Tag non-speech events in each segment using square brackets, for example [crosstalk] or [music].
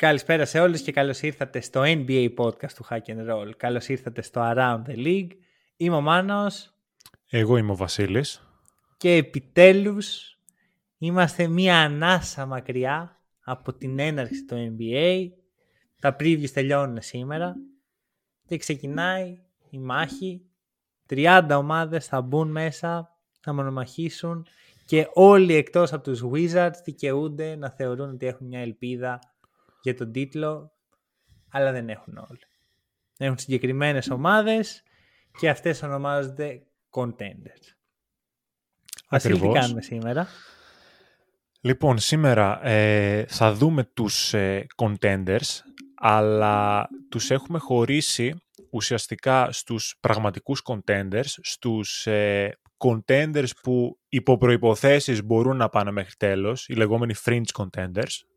Καλησπέρα σε όλους και καλώς ήρθατε στο NBA podcast του Hack and Roll. Καλώς ήρθατε στο Around the League. Είμαι ο Μάνος Εγώ είμαι ο Βασίλης. και επιτέλους είμαστε μία ανάσα μακριά από την έναρξη του NBA. Τα previews τελειώνουν σήμερα και ξεκινάει η μάχη. 30 ομάδες θα μπουν μέσα, θα μονομαχήσουν και όλοι εκτός από τους Wizards δικαιούνται να θεωρούν ότι έχουν μια ελπίδα για τον τίτλο, αλλά δεν έχουν όλοι. Έχουν συγκεκριμένες ομάδες και αυτές ονομάζονται contenders. Βασίλη, τι Ακριβώς. κάνουμε σήμερα. Λοιπόν, σήμερα ε, θα δούμε τους ε, contenders, αλλά τους έχουμε χωρίσει ουσιαστικά στους πραγματικούς contenders, στους ε, contenders που υπό προϋποθέσεις μπορούν να πάνε μέχρι τέλος, οι λεγόμενοι fringe contenders.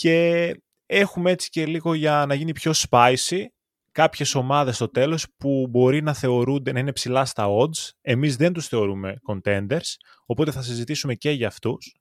Και έχουμε έτσι και λίγο για να γίνει πιο spicy κάποιες ομάδες στο τέλος που μπορεί να θεωρούνται να είναι ψηλά στα odds. Εμείς δεν τους θεωρούμε contenders, οπότε θα συζητήσουμε και για αυτούς.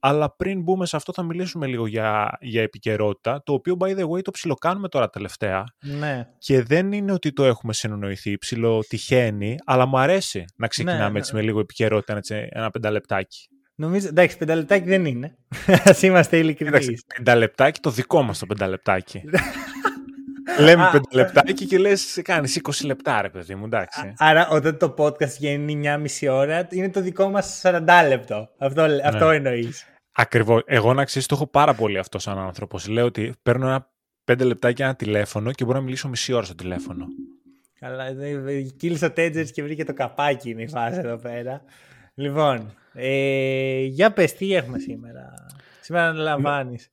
Αλλά πριν μπούμε σε αυτό θα μιλήσουμε λίγο για, για επικαιρότητα, το οποίο by the way το ψιλοκάνουμε τώρα τελευταία Ναι. και δεν είναι ότι το έχουμε συνονοηθεί, ψιλοτυχαίνει, αλλά μου αρέσει να ξεκινάμε ναι. έτσι με λίγο επικαιρότητα, έτσι, ένα πενταλεπτάκι. Νομίζω, εντάξει, πενταλεπτάκι δεν είναι. [laughs] Ας είμαστε ειλικρινείς. Κοίταξε, πενταλεπτάκι το δικό μας το πενταλεπτάκι. [laughs] Λέμε Α. πενταλεπτάκι και λες κάνεις 20 λεπτά ρε παιδί μου, εντάξει. Άρα όταν το podcast γίνει μια μισή ώρα, είναι το δικό μας 40 λεπτό. Αυτό, αυτό εννοείς. Ακριβώς. Εγώ να ξέρεις το έχω πάρα πολύ αυτό σαν άνθρωπος. Λέω ότι παίρνω ένα πέντε λεπτάκι ένα τηλέφωνο και μπορώ να μιλήσω μισή ώρα στο τηλέφωνο. Καλά, δε- κύλησε ο Τέτζερς και βρήκε το καπάκι είναι η φάση εδώ πέρα. Λοιπόν, ε, για πες τι έχουμε σήμερα; Σήμερα αναλαμβάνεις.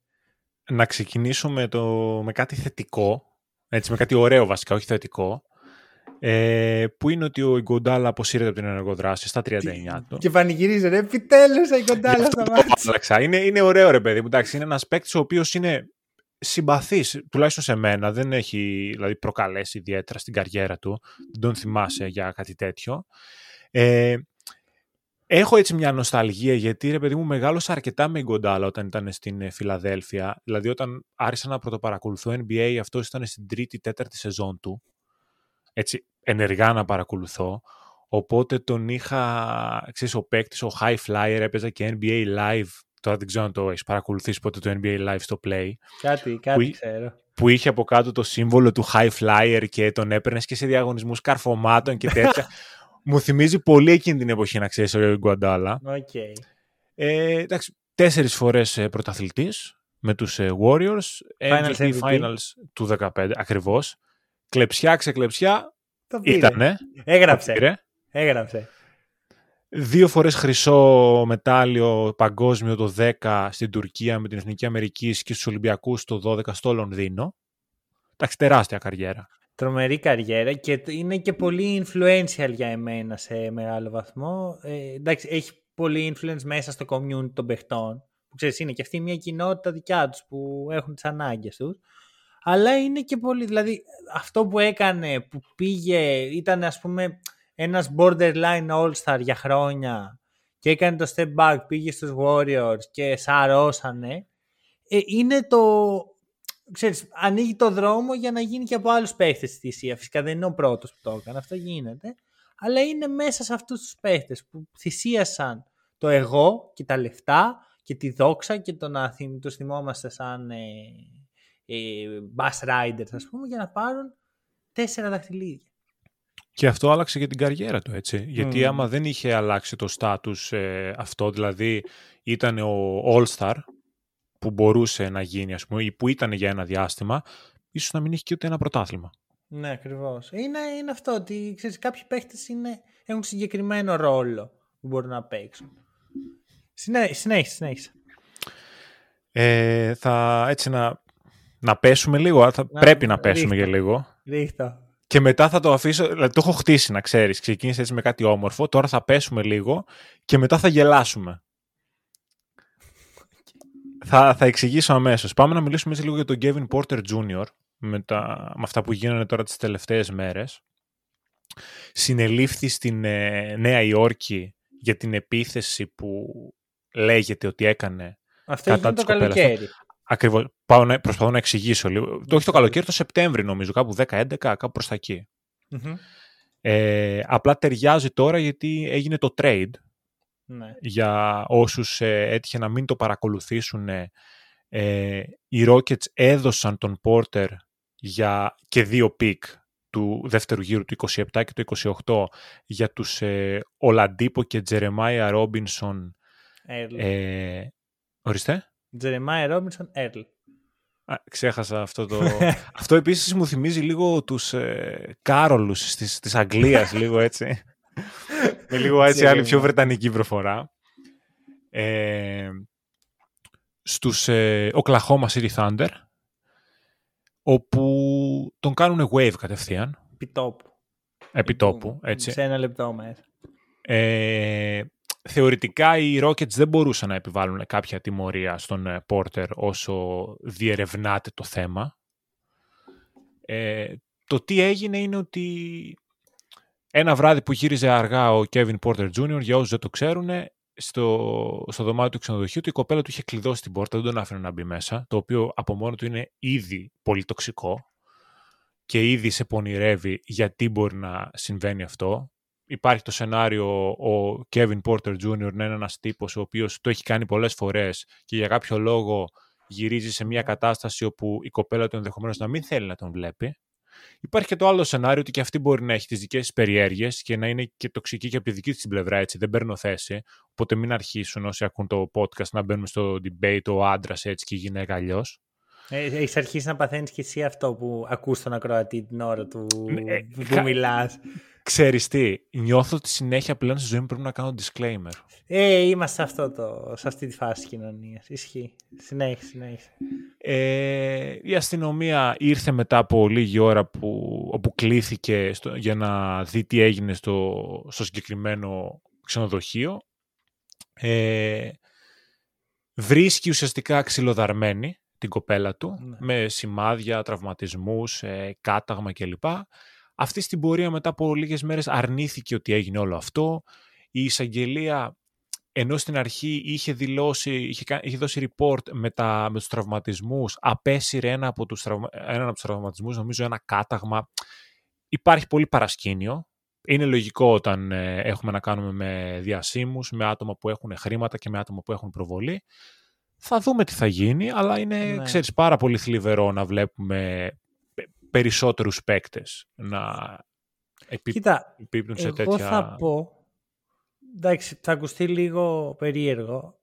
Να ξεκινήσω με, το, με κάτι θετικό, έτσι, με κάτι ωραίο βασικά, όχι θετικό, ε, που είναι ότι ο Ιγκοντάλα αποσύρεται από την ενεργοδράση στα 39 του; Και πανηγυρίζω, ρε, επιτέλους η Γι' κοντάλα αυτό στα το μάτια. άλλαξα. Είναι, είναι ωραίο ρε παιδί μου. Εντάξει, είναι ένας παίκτης ο οποίος είναι συμπαθής, τουλάχιστον σε μένα. Δεν έχει δηλαδή, προκαλέσει ιδιαίτερα στην καριέρα του. Δεν τον θυμάσαι για κάτι τέτοιο. Ε, έχω έτσι μια νοσταλγία γιατί ρε παιδί μου μεγάλωσα αρκετά με Γκοντάλα όταν ήταν στην ε, Φιλαδέλφια. Δηλαδή όταν άρχισα να πρωτοπαρακολουθώ NBA αυτός ήταν στην τρίτη, τέταρτη σεζόν του. Έτσι ενεργά να παρακολουθώ. Οπότε τον είχα, ξέρεις, ο παίκτης, ο High Flyer έπαιζε και NBA Live. Τώρα δεν ξέρω αν το έχεις παρακολουθήσει ποτέ το NBA Live στο Play. Κάτι, κάτι Που- ξέρω. Που είχε από κάτω το σύμβολο του High Flyer και τον έπαιρνες και σε διαγωνισμούς καρφωμάτων και τέτοια. [laughs] Μου θυμίζει πολύ εκείνη την εποχή, να ξέρεις, ο Iguodala. Οκ. Ε, εντάξει, τέσσερις φορές ε, πρωταθλητής με τους ε, Warriors. Finals MVP MVP. Finals του 15, ακριβώς. Κλεψιά, ξεκλεψιά, Το πήρε. ήτανε. Έγραψε. Το πήρε. Έγραψε. Δύο φορές χρυσό μετάλλιο παγκόσμιο το 10 στην Τουρκία με την Εθνική Αμερική και στους Ολυμπιακούς το 12 στο Λονδίνο. Εντάξει, τεράστια καριέρα. Τρομερή καριέρα και το- είναι και πολύ influential για εμένα σε μεγάλο βαθμό. Ε, εντάξει, έχει πολύ influence μέσα στο community των παιχτών. Που ξέρεις, είναι και αυτή μια κοινότητα δικιά τους που έχουν τις ανάγκες τους. Αλλά είναι και πολύ, δηλαδή αυτό που έκανε, που πήγε, ήταν ας πούμε ένας borderline all-star για χρόνια και έκανε το step back, πήγε στους Warriors και σαρώσανε. Ε, είναι το, ξέρεις, ανοίγει το δρόμο για να γίνει και από άλλους παίχτες στη θυσία. Φυσικά δεν είναι ο πρώτος που το έκανε, αυτό γίνεται. Αλλά είναι μέσα σε αυτούς τους παίχτες που θυσίασαν το εγώ και τα λεφτά και τη δόξα και το να θυμ, τους θυμόμαστε σαν ε, ε, bus riders ας πούμε για να πάρουν τέσσερα δαχτυλίδια. Και αυτό άλλαξε και την καριέρα του, έτσι. Γιατί Μμμ. άμα δεν είχε αλλάξει το στάτους ε, αυτό, δηλαδή ήταν ο All-Star που μπορούσε να γίνει, ας πούμε, ή που ήταν για ένα διάστημα, ίσως να μην είχε και ούτε ένα πρωτάθλημα. Ναι, ακριβώς. Είναι, είναι αυτό ότι ξέρεις, κάποιοι παίχτες είναι, έχουν συγκεκριμένο ρόλο που μπορούν να παίξουν. Συνέ, συνέχισε, συνέχισε. Ε, θα έτσι να, Να πέσουμε λίγο, θα, Να, πρέπει να πέσουμε ρίχτω. για λίγο. Ρίχτω. Και μετά θα το αφήσω, δηλαδή το έχω χτίσει να ξέρεις, ξεκίνησε έτσι με κάτι όμορφο, τώρα θα πέσουμε λίγο και μετά θα γελάσουμε. Θα, θα εξηγήσω αμέσως. Πάμε να μιλήσουμε έτσι λίγο για τον Kevin Porter Jr. Με, τα, με αυτά που γίνανε τώρα τις τελευταίες μέρες. Συνελήφθη στην ε, Νέα Υόρκη για την επίθεση που λέγεται ότι έκανε Αυτό Κατά έγινε το της κοπέλας. καλοκαίρι. Ακριβώς. Πάω να, προσπαθώ να εξηγήσω λίγο. Το όχι το καλοκαίρι, το Σεπτέμβρη νομίζω, κάπου 10-11, κάπου προς τα εκεί. Μμμ. Ε, απλά ταιριάζει τώρα γιατί έγινε το trade Ναι. για όσους ε, έτυχε να μην το παρακολουθήσουν. ε, ε, οι Rockets έδωσαν τον Porter για και δύο pick του δεύτερου γύρου του 27 και του 28 για τους ε, Oladipo και Jeremiah Robinson-Earl. Ε, ορίστε; Jeremiah Robinson-Earl. Α, ξέχασα αυτό το... αυτό επίσης μου θυμίζει λίγο τους ε, Κάρολους της, της Αγγλίας, [laughs] λίγο έτσι. Με λίγο έτσι άλλη πιο βρετανική προφορά. Ε, στους ε, Oklahoma City Thunder, όπου τον κάνουν wave κατευθείαν, Επιτόπου. επιτόπου, έτσι. Σε ένα λεπτό μέσα. Ε, θεωρητικά οι Rockets δεν μπορούσαν να επιβάλλουν κάποια τιμωρία στον ε, Porter όσο διερευνάται το θέμα. Ε, το τι έγινε είναι ότι ένα βράδυ που γύριζε αργά ο Kevin Porter Jr. για όσους δεν το ξέρουν στο, στο δωμάτιο του ξενοδοχείου του η κοπέλα του είχε κλειδώσει την πόρτα, δεν τον άφηνε να μπει μέσα το οποίο από μόνο του είναι ήδη πολύ τοξικό και ήδη σε πονηρεύει γιατί μπορεί να συμβαίνει αυτό υπάρχει το σενάριο ο Kevin Porter Jr. να είναι ένας τύπος ο οποίος το έχει κάνει πολλές φορές και για κάποιο λόγο γυρίζει σε μια κατάσταση όπου η κοπέλα του ενδεχομένως να μην θέλει να τον βλέπει. Υπάρχει και το άλλο σενάριο ότι και αυτή μπορεί να έχει τις δικές της περιέργειες και να είναι και τοξική και από τη δική της την πλευρά, έτσι, δεν παίρνω θέση. Οπότε μην αρχίσουν όσοι ακούν το podcast να μπαίνουν στο debate ο άντρας έτσι και η γυναίκα αλλιώς. Ε, Έχεις αρχίσει να παθαίνεις και εσύ αυτό που ακούς τον ακροατή την ώρα του Ναι, ε, που κα- μιλάς. Ξέρεις τι, νιώθω ότι συνέχεια πλέον στη ζωή μου πρέπει να κάνω disclaimer. Ε, είμαστε σε, αυτό το, σε αυτή τη φάση της κοινωνίας. Ισχύει. Συνέχισε, συνέχισε. Ε, η αστυνομία ήρθε μετά από λίγη ώρα που, όπου κλήθηκε στο, για να δει τι έγινε στο, στο συγκεκριμένο ξενοδοχείο. Ε, βρίσκει ουσιαστικά ξυλοδαρμένη την κοπέλα του Ναι. με σημάδια, τραυματισμούς, ε, κάταγμα κλπ. Αυτή στην πορεία μετά από λίγες μέρες αρνήθηκε ότι έγινε όλο αυτό. Η εισαγγελία ενώ στην αρχή είχε, δηλώσει, είχε, κα- είχε δώσει report με, τα, με τους τραυματισμούς, απέσυρε ένα από τους, τραυμα, έναν από τους τραυματισμούς, νομίζω ένα κάταγμα. Υπάρχει πολύ παρασκήνιο. Είναι λογικό όταν ε, έχουμε να κάνουμε με διασύμους, με άτομα που έχουν χρήματα και με άτομα που έχουν προβολή. Θα δούμε τι θα γίνει, αλλά είναι, Ναι. ξέρεις, πάρα πολύ θλιβερό να βλέπουμε πε- περισσότερους παίκτες να επί, Κοίτα, επίπτουν σε εγώ τέτοια... θα πω, εντάξει, θα ακουστεί λίγο περίεργο.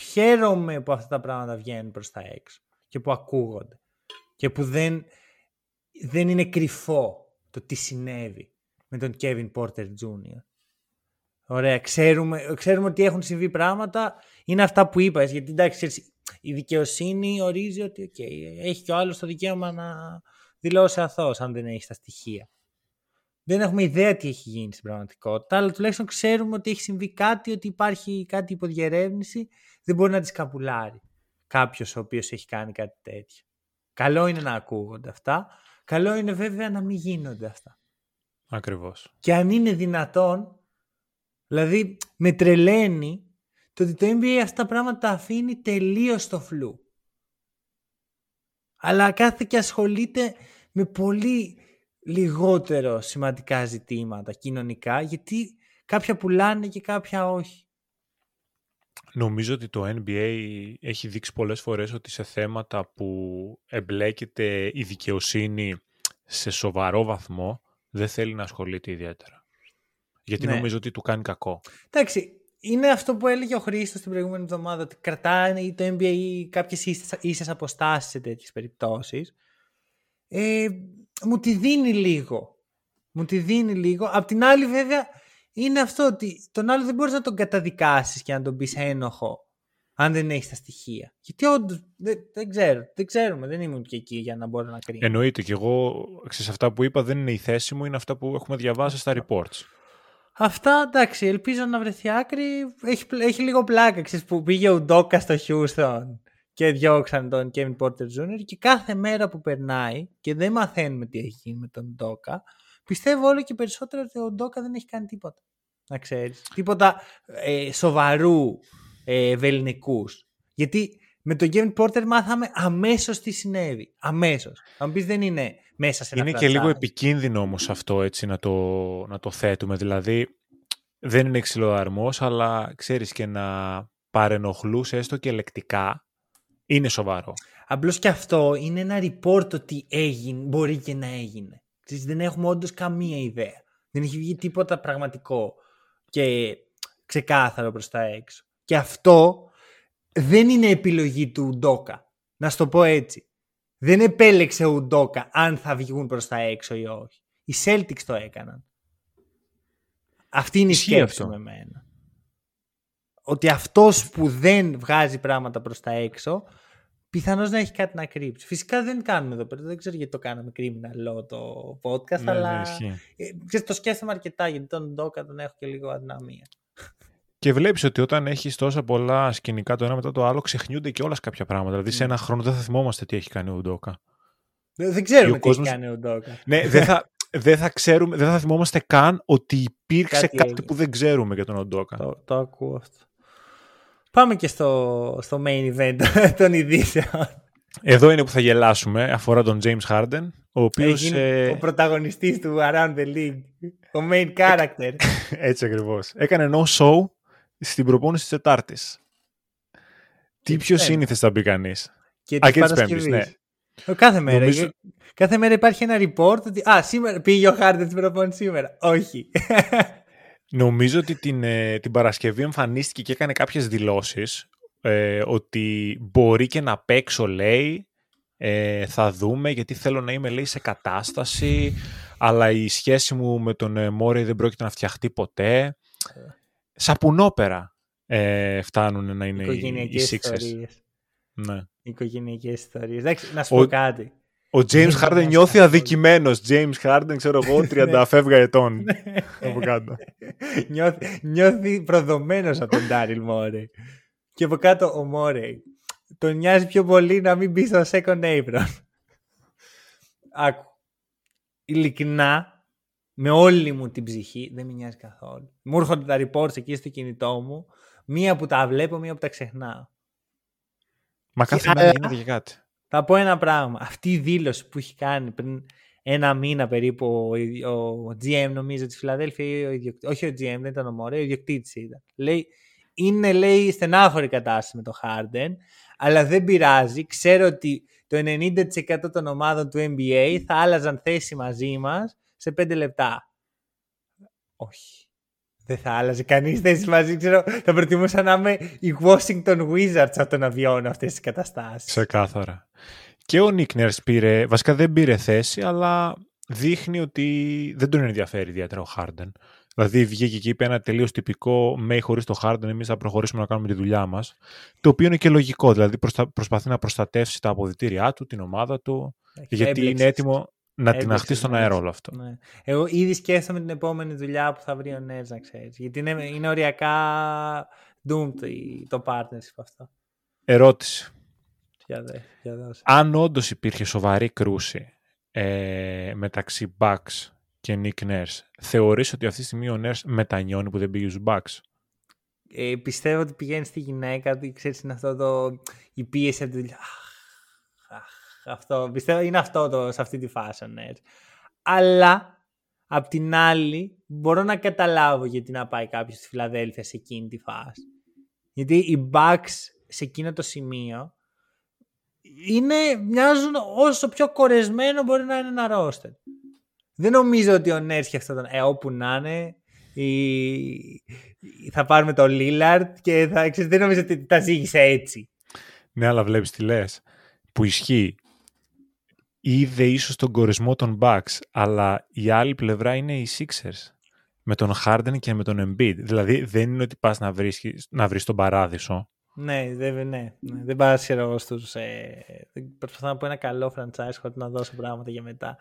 Χαίρομαι που αυτά τα πράγματα βγαίνουν προς τα έξω και που ακούγονται και που δεν, δεν είναι κρυφό το τι συνέβη με τον Kevin Porter Jr. Ωραία, ξέρουμε, ξέρουμε ότι έχουν συμβεί πράγματα. Είναι αυτά που είπες, γιατί εντάξει, ξέρεις, η δικαιοσύνη ορίζει ότι οκ, έχει και ο άλλος το δικαίωμα να δηλώσει αθώος αν δεν έχεις τα στοιχεία. Δεν έχουμε ιδέα τι έχει γίνει στην πραγματικότητα, αλλά τουλάχιστον ξέρουμε ότι έχει συμβεί κάτι, ότι υπάρχει κάτι υποδιερεύνηση, δεν μπορεί να τη σκαπουλάρει κάποιος ο οποίος έχει κάνει κάτι τέτοιο. Καλό είναι να ακούγονται αυτά. Καλό είναι βέβαια να μην γίνονται αυτά. Ακριβώς. Και αν είναι δυνατόν, δηλαδή με τρελαίνει το ότι το NBA αυτά τα πράγματα τα αφήνει τελείως στο φλου. Αλλά κάθε και ασχολείται με πολύ λιγότερο σημαντικά ζητήματα κοινωνικά, γιατί κάποια πουλάνε και κάποια όχι. Νομίζω ότι το NBA έχει δείξει πολλές φορές ότι σε θέματα που εμπλέκεται η δικαιοσύνη σε σοβαρό βαθμό δεν θέλει να ασχολείται ιδιαίτερα. Γιατί Ναι. νομίζω ότι του κάνει κακό. Εντάξει, είναι αυτό που έλεγε ο Χρήστος την προηγούμενη εβδομάδα, ότι κρατάει το NBA κάποιες ίσες αποστάσεις σε τέτοιες περιπτώσεις. Ε, μου τη δίνει λίγο. Μου τη δίνει λίγο. Απ' την άλλη, βέβαια, είναι αυτό ότι τον άλλο δεν μπορείς να τον καταδικάσεις και να τον πεις ένοχο. Αν δεν έχεις τα στοιχεία. Γιατί όντως δεν, δεν ξέρω. Δεν ξέρουμε. Δεν ήμουν και εκεί για να μπορώ να κρίνω. Εννοείται και εγώ, ξέρεις, αυτά που είπα δεν είναι η θέση μου, είναι αυτά που έχουμε διαβάσει στα reports. Αυτά εντάξει, ελπίζω να βρεθεί άκρη. Έχει, έχει λίγο πλάκα ξέρεις, που πήγε ο Ντόκα στο Houston και διώξαν τον Kevin Porter Jr. και κάθε μέρα που περνάει και δεν μαθαίνουμε τι έχει γίνει με τον Ντόκα, πιστεύω όλο και περισσότερο ότι ο Ντόκα δεν έχει κάνει τίποτα. Να ξέρεις. Τίποτα ε, σοβαρού ε, βεληνικούς. Γιατί με τον Kevin Porter μάθαμε αμέσως τι συνέβη. Αμέσως. Αν πεις δεν είναι μέσα σε ένα Είναι και λίγο επικίνδυνο όμως αυτό έτσι να το, να το θέτουμε. Δηλαδή δεν είναι ξυλοδαρμός αλλά ξέρεις και να παρενοχλούσε έστω και λεκτικά είναι σοβαρό. Απλώς και αυτό είναι ένα report ότι έγινε, μπορεί και να έγινε. δεν έχουμε όντως καμία ιδέα. Δεν έχει βγει τίποτα πραγματικό και ξεκάθαρο προς τα έξω. Και αυτό δεν είναι επιλογή του Ντόκα. Να σου το πω έτσι. Δεν επέλεξε ο Ντόκα αν θα βγουν προς τα έξω ή όχι. Οι Celtics το έκαναν. Αυτή είναι η σκέψη με εμένα. Ότι αυτός που δεν βγάζει πράγματα προς τα έξω πιθανώς να έχει κάτι να κρύψει. Φυσικά δεν κάνουμε εδώ πέρα, δεν ξέρω γιατί το κάναμε criminal το podcast, ναι, αλλά ναι, το σκέφτομαι αρκετά γιατί τον Ντόκα τον έχω και λίγο αδυναμία. Και βλέπεις ότι όταν έχεις τόσα πολλά σκηνικά το ένα μετά το άλλο, ξεχνιούνται και όλας κάποια πράγματα. Δηλαδή, σε ένα χρόνο δεν θα θυμόμαστε τι έχει κάνει ο Ντόκα. Δεν ξέρουμε τι κόσμος... έχει κάνει ο Ντόκα. Ναι, δεν θα, δεν θα ξέρουμε, δεν θα θυμόμαστε καν ότι υπήρξε κάτι, κάτι που δεν ξέρουμε για τον Οντόκα. Το, το ακούω αυτό. Πάμε και στο, στο main event [laughs] των ειδήσεων. Εδώ είναι που θα γελάσουμε. Αφορά τον James Harden, ο οποίος... Ε... Ο πρωταγωνιστής του Around the League. Ο main character. [laughs] Έτσι ακριβώς. Έκανε no show στην προπόνηση της Τετάρτης. Τι πιο σύνηθες θα πει κανείς; Και της Παρασκευή. Ναι. Κάθε μέρα. Νομίζω... Κάθε μέρα υπάρχει ένα report ότι Α, σήμερα πήγε ο Χάρντεν στην προπόνηση σήμερα. Όχι. [laughs] Νομίζω ότι την, ε, την Παρασκευή εμφανίστηκε και έκανε κάποιες δηλώσεις ε, ότι μπορεί και να παίξω λέει ε, θα δούμε γιατί θέλω να είμαι λέει σε κατάσταση αλλά η σχέση μου με τον ε, Μόρι δεν πρόκειται να φτιαχτεί ποτέ. Ε σαπουνόπερα ε, φτάνουν να είναι οι, οι Sixers. Ναι. Οικογενειακές ιστορίες. Εντάξει, να σου πω κάτι. Ο James Harden νιώθει αδικημένος. James Harden, ξέρω εγώ, 30 [laughs] ναι. φεύγα ετών. Ναι. από κάτω. [laughs] νιώθει, νιώθει προδομένος από τον Daryl Μόρε. Και από κάτω ο Μόρε. Τον νοιάζει πιο πολύ να μην μπει στο second apron. [laughs] Άκου. Ειλικρινά, με όλη μου την ψυχή, δεν με νοιάζει καθόλου. Μου έρχονται τα reports εκεί στο κινητό μου, μία που τα βλέπω, μία που τα ξεχνάω. Μα κάθε μέρα γίνεται και κάτι. Θα πω ένα πράγμα. Αυτή η δήλωση που έχει κάνει πριν ένα μήνα περίπου ο, ο GM νομίζω της Φιλαδέλφια, ο όχι ο GM, δεν ήταν ο Μωρέ, ο ιδιοκτήτης ήταν. Λέει, είναι λέει στενάχωρη κατάσταση με το Harden, αλλά δεν πειράζει. Ξέρω ότι το 90% των ομάδων του NBA θα άλλαζαν θέση μαζί μας σε πέντε λεπτά. Όχι. Δεν θα άλλαζε κανείς θέση μαζί. Ξέρω, θα προτιμούσα να είμαι οι Washington Wizards από το να βιώνω αυτές τις καταστάσεις. Ξεκάθαρα. Και ο Νίκνερ πήρε, βασικά δεν πήρε θέση, αλλά δείχνει ότι δεν τον ενδιαφέρει ιδιαίτερα ο Χάρντεν. Δηλαδή βγήκε και είπε ένα τελείως τυπικό «Μέι χωρίς το Χάρντεν, εμείς θα προχωρήσουμε να κάνουμε τη δουλειά μας. Το οποίο είναι και λογικό. Δηλαδή προσπαθεί να προστατεύσει τα αποδητήριά του, την ομάδα του, γιατί είναι έτοιμο να την αχτεί στον αέρα όλο αυτό. Ναι. Εγώ ήδη σκέφτομαι την επόμενη δουλειά που θα βρει ο Νέρς, να ξέρεις. Γιατί είναι, είναι οριακά doomed το partnership αυτό. Ερώτηση. Για δε, για δώσε. Αν όντως υπήρχε σοβαρή κρούση ε, μεταξύ Bucks και Nick Nurse, θεωρείς ότι αυτή τη στιγμή ο Nurse μετανιώνει που δεν πήγε στους Bucks; Ε, πιστεύω ότι πηγαίνει στη γυναίκα του, ξέρεις, είναι αυτό το, η πίεση από τη δουλειά. Αυτό, πιστεύω είναι αυτό το, σε αυτή τη φάση ναι. Αλλά, απ' την άλλη, μπορώ να καταλάβω γιατί να πάει κάποιος στη Φιλαδέλφια σε εκείνη τη φάση. Γιατί οι Bucks σε εκείνο το σημείο είναι, μοιάζουν όσο πιο κορεσμένο μπορεί να είναι ένα ρόστερ. Δεν νομίζω ότι ο Νέρ αυτό τον ε, όπου να είναι, η... θα πάρουμε τον Λίλαρτ και θα, ξέρεις, δεν νομίζω ότι τα ζήγησε έτσι. Ναι, αλλά βλέπεις τι λες. Που ισχύει είδε ίσως τον κορισμό των Bucks, αλλά η άλλη πλευρά είναι οι Sixers. Με τον Harden και με τον Embiid. Δηλαδή δεν είναι ότι πας να βρεις, να βρεις τον παράδεισο. Ναι, δεν, ναι, ναι, δεν πάω εγώ στους... Ε, προσπαθώ να πω ένα καλό franchise χωρίς να δώσω πράγματα για μετά.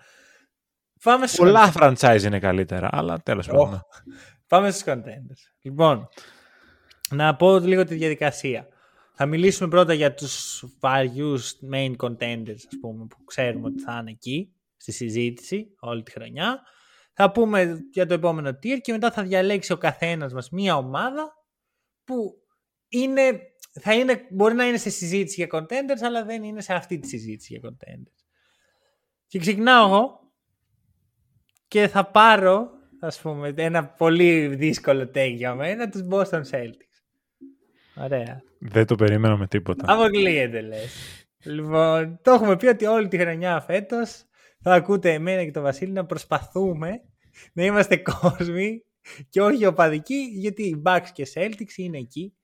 Πάμε Πολλά franchise είναι καλύτερα, αλλά τέλος πάντων. Oh. Πάμε στους contenders. Λοιπόν, να πω λίγο τη διαδικασία. Θα μιλήσουμε πρώτα για τους various main contenders, ας πούμε, που ξέρουμε ότι θα είναι εκεί, στη συζήτηση όλη τη χρονιά. Θα πούμε για το επόμενο tier και μετά θα διαλέξει ο καθένας μας μία ομάδα που είναι, θα είναι, μπορεί να είναι σε συζήτηση για contenders, αλλά δεν είναι σε αυτή τη συζήτηση για contenders. Και ξεκινάω εγώ και θα πάρω, ας πούμε, ένα πολύ δύσκολο take για μένα, τους Boston Celtics. Ωραία. Δεν το περίμενα με τίποτα. Αποκλείεται λες. Λοιπόν, το έχουμε πει ότι όλη τη χρονιά φέτος θα ακούτε εμένα και τον Βασίλη να προσπαθούμε να είμαστε κόσμοι και όχι οπαδικοί, γιατί οι Bucks και Celtics είναι εκεί,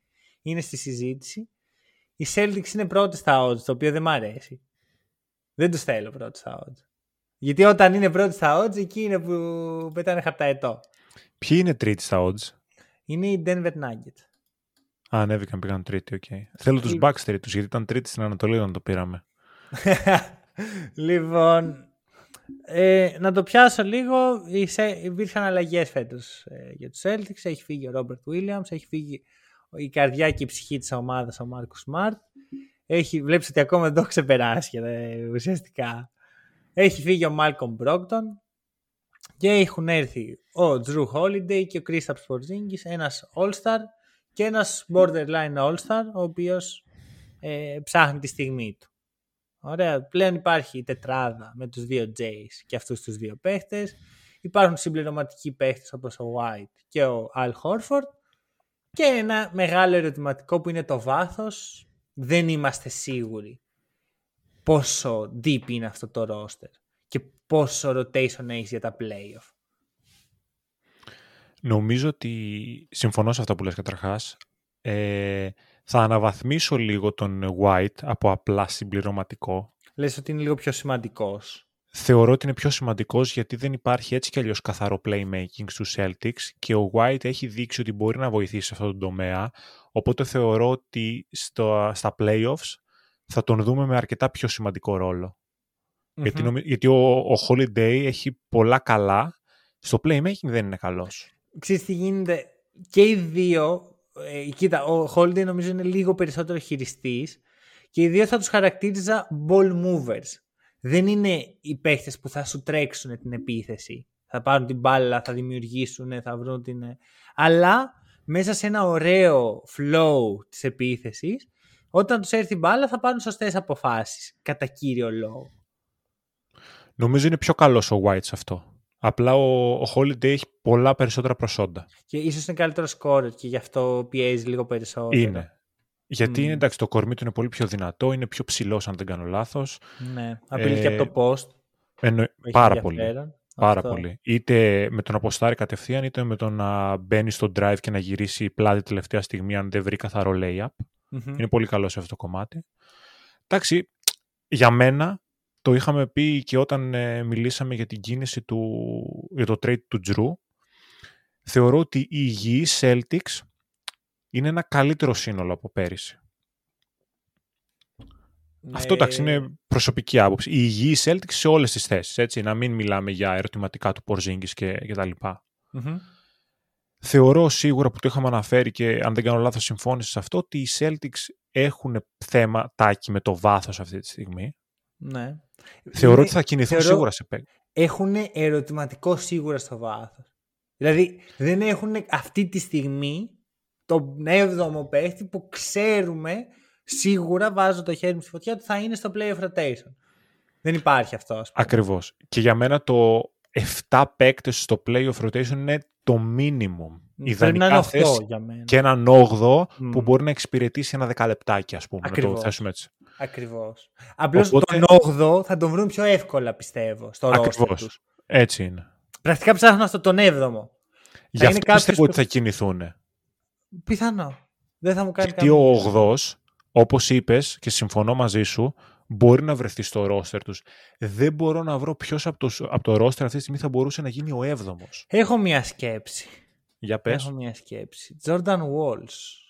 είναι στη συζήτηση. Οι Celtics είναι πρώτοι στα odds, το οποίο δεν μ' αρέσει. Δεν τους θέλω πρώτοι στα odds. Γιατί όταν είναι πρώτοι στα odds, εκεί είναι που πετάνε χαρταετό. Ποιοι είναι τρίτοι στα odds? Είναι οι Denver Nuggets. Α, ανέβηκαν, πήγαν τρίτη, οκ. Okay. Θέλω τους Bucks τρίτους, γιατί ήταν τρίτη στην Ανατολή όταν το πήραμε. [laughs] λοιπόν, ε, να το πιάσω λίγο. Υπήρχαν αλλαγές φέτος ε, για τους Celtics. Έχει φύγει ο Robert Williams, έχει φύγει η καρδιά και η ψυχή της ομάδας ο Marcus Smart. Έχει, βλέπεις ότι ακόμα δεν το έχω ξεπεράσει ε, ουσιαστικά. Έχει φύγει ο Μάλκομ Μπρόκτον και έχουν έρθει ο Τζρου Holiday και ο Κρίσταπ Πορζίνγκης, ένας All-Star και ένας borderline all-star ο οποίος ε, ψάχνει τη στιγμή του. Ωραία. Πλέον υπάρχει η τετράδα με τους δύο Jays και αυτούς τους δύο παίχτες. Υπάρχουν συμπληρωματικοί παίχτες όπως ο White και ο Al Horford και ένα μεγάλο ερωτηματικό που είναι το βάθος. Δεν είμαστε σίγουροι πόσο deep είναι αυτό το roster και πόσο rotation έχεις για τα playoff. Νομίζω ότι συμφωνώ σε αυτά που λες καταρχάς. Ε, θα αναβαθμίσω λίγο τον White από απλά συμπληρωματικό. Λες ότι είναι λίγο πιο σημαντικός. Θεωρώ ότι είναι πιο σημαντικός γιατί δεν υπάρχει έτσι κι αλλιώς καθαρό playmaking στους Celtics και ο White έχει δείξει ότι μπορεί να βοηθήσει σε αυτό το τομέα. Οπότε θεωρώ ότι στο, στα playoffs θα τον δούμε με αρκετά πιο σημαντικό Γιατί, γιατί ο, ο Holiday έχει πολλά καλά. Στο playmaking δεν είναι καλός ξέρεις τι γίνεται, και οι δύο, ε, κοίτα, ο Holiday νομίζω είναι λίγο περισσότερο χειριστής και οι δύο θα τους χαρακτήριζα ball movers. Δεν είναι οι παίχτες που θα σου τρέξουν την επίθεση. Θα πάρουν την μπάλα, θα δημιουργήσουν, θα βρουν την... Αλλά μέσα σε ένα ωραίο flow της επίθεσης, όταν τους έρθει η μπάλα θα πάρουν σωστές αποφάσεις, κατά κύριο λόγο. Νομίζω είναι πιο καλός ο White σε αυτό. Απλά ο, ο Holiday έχει πολλά περισσότερα προσόντα. Και ίσως είναι καλύτερο σκόρ και γι' αυτό πιέζει λίγο περισσότερο. Είναι. Γιατί είναι, εντάξει, το κορμί του είναι πολύ πιο δυνατό, είναι πιο ψηλός αν δεν κάνω λάθος. Ναι, απειλεί ε, και από το post. Εννο... Πάρα πολύ. Πάρα πολύ. Είτε με το να αποστάρει κατευθείαν, είτε με το να μπαίνει στο drive και να γυρίσει πλάτη τελευταία στιγμή αν δεν βρει καθαρό layup. Είναι πολύ καλό σε αυτό το κομμάτι. Εντάξει, για μένα το είχαμε πει και όταν ε, μιλήσαμε για την κίνηση του, για το trade του Τζρου. Θεωρώ ότι η υγιή Celtics είναι ένα καλύτερο σύνολο από πέρυσι. Αυτό εντάξει είναι προσωπική άποψη. Η υγιή Celtics σε όλες τις θέσεις, έτσι, να μην μιλάμε για ερωτηματικά του Porzingis και, και τα λοιπα Θεωρώ σίγουρα που το είχαμε αναφέρει και αν δεν κάνω λάθος συμφώνησε σε αυτό ότι οι Celtics έχουν θέμα τάκι με το βάθος αυτή τη στιγμή. Ναι. Θεωρώ ότι θα κινηθούν σίγουρα σε παίκτη. Έχουν ερωτηματικό σίγουρα στο βάθος. Δηλαδή δεν έχουν αυτή τη στιγμή τον 7ο παίχτη που ξέρουμε σίγουρα βάζω το χέρι μου στη φωτιά ότι θα είναι στο play of rotation. Δεν υπάρχει αυτό. Ακριβώς. Και για μένα το 7 παίκτες στο play of rotation είναι το minimum. Ιδανικά θες για μένα. και έναν 8 που μπορεί να εξυπηρετήσει ένα δεκαλεπτάκι, ας πούμε. Ακριβώς. Να το θέσουμε έτσι. Ακριβώς. Απλώς Οπότε... τον 8 θα τον βρουν πιο εύκολα, πιστεύω, στο ρόλο τους. Έτσι είναι. Πρακτικά ψάχνω στο τον 7ο. Γι' αυτό πιστεύω ότι θα κινηθούν. Πιθανό. Δεν θα μου κάνει Γιατί ο 8 όπως είπες και συμφωνώ μαζί σου, μπορεί να βρεθεί στο ρόστερ τους. Δεν μπορώ να βρω ποιος από το, από το ρόστερ αυτή τη στιγμή θα μπορούσε να γίνει ο 7ο. Έχω μια σκέψη. Για πες. Έχω μια σκέψη. Jordan Walls.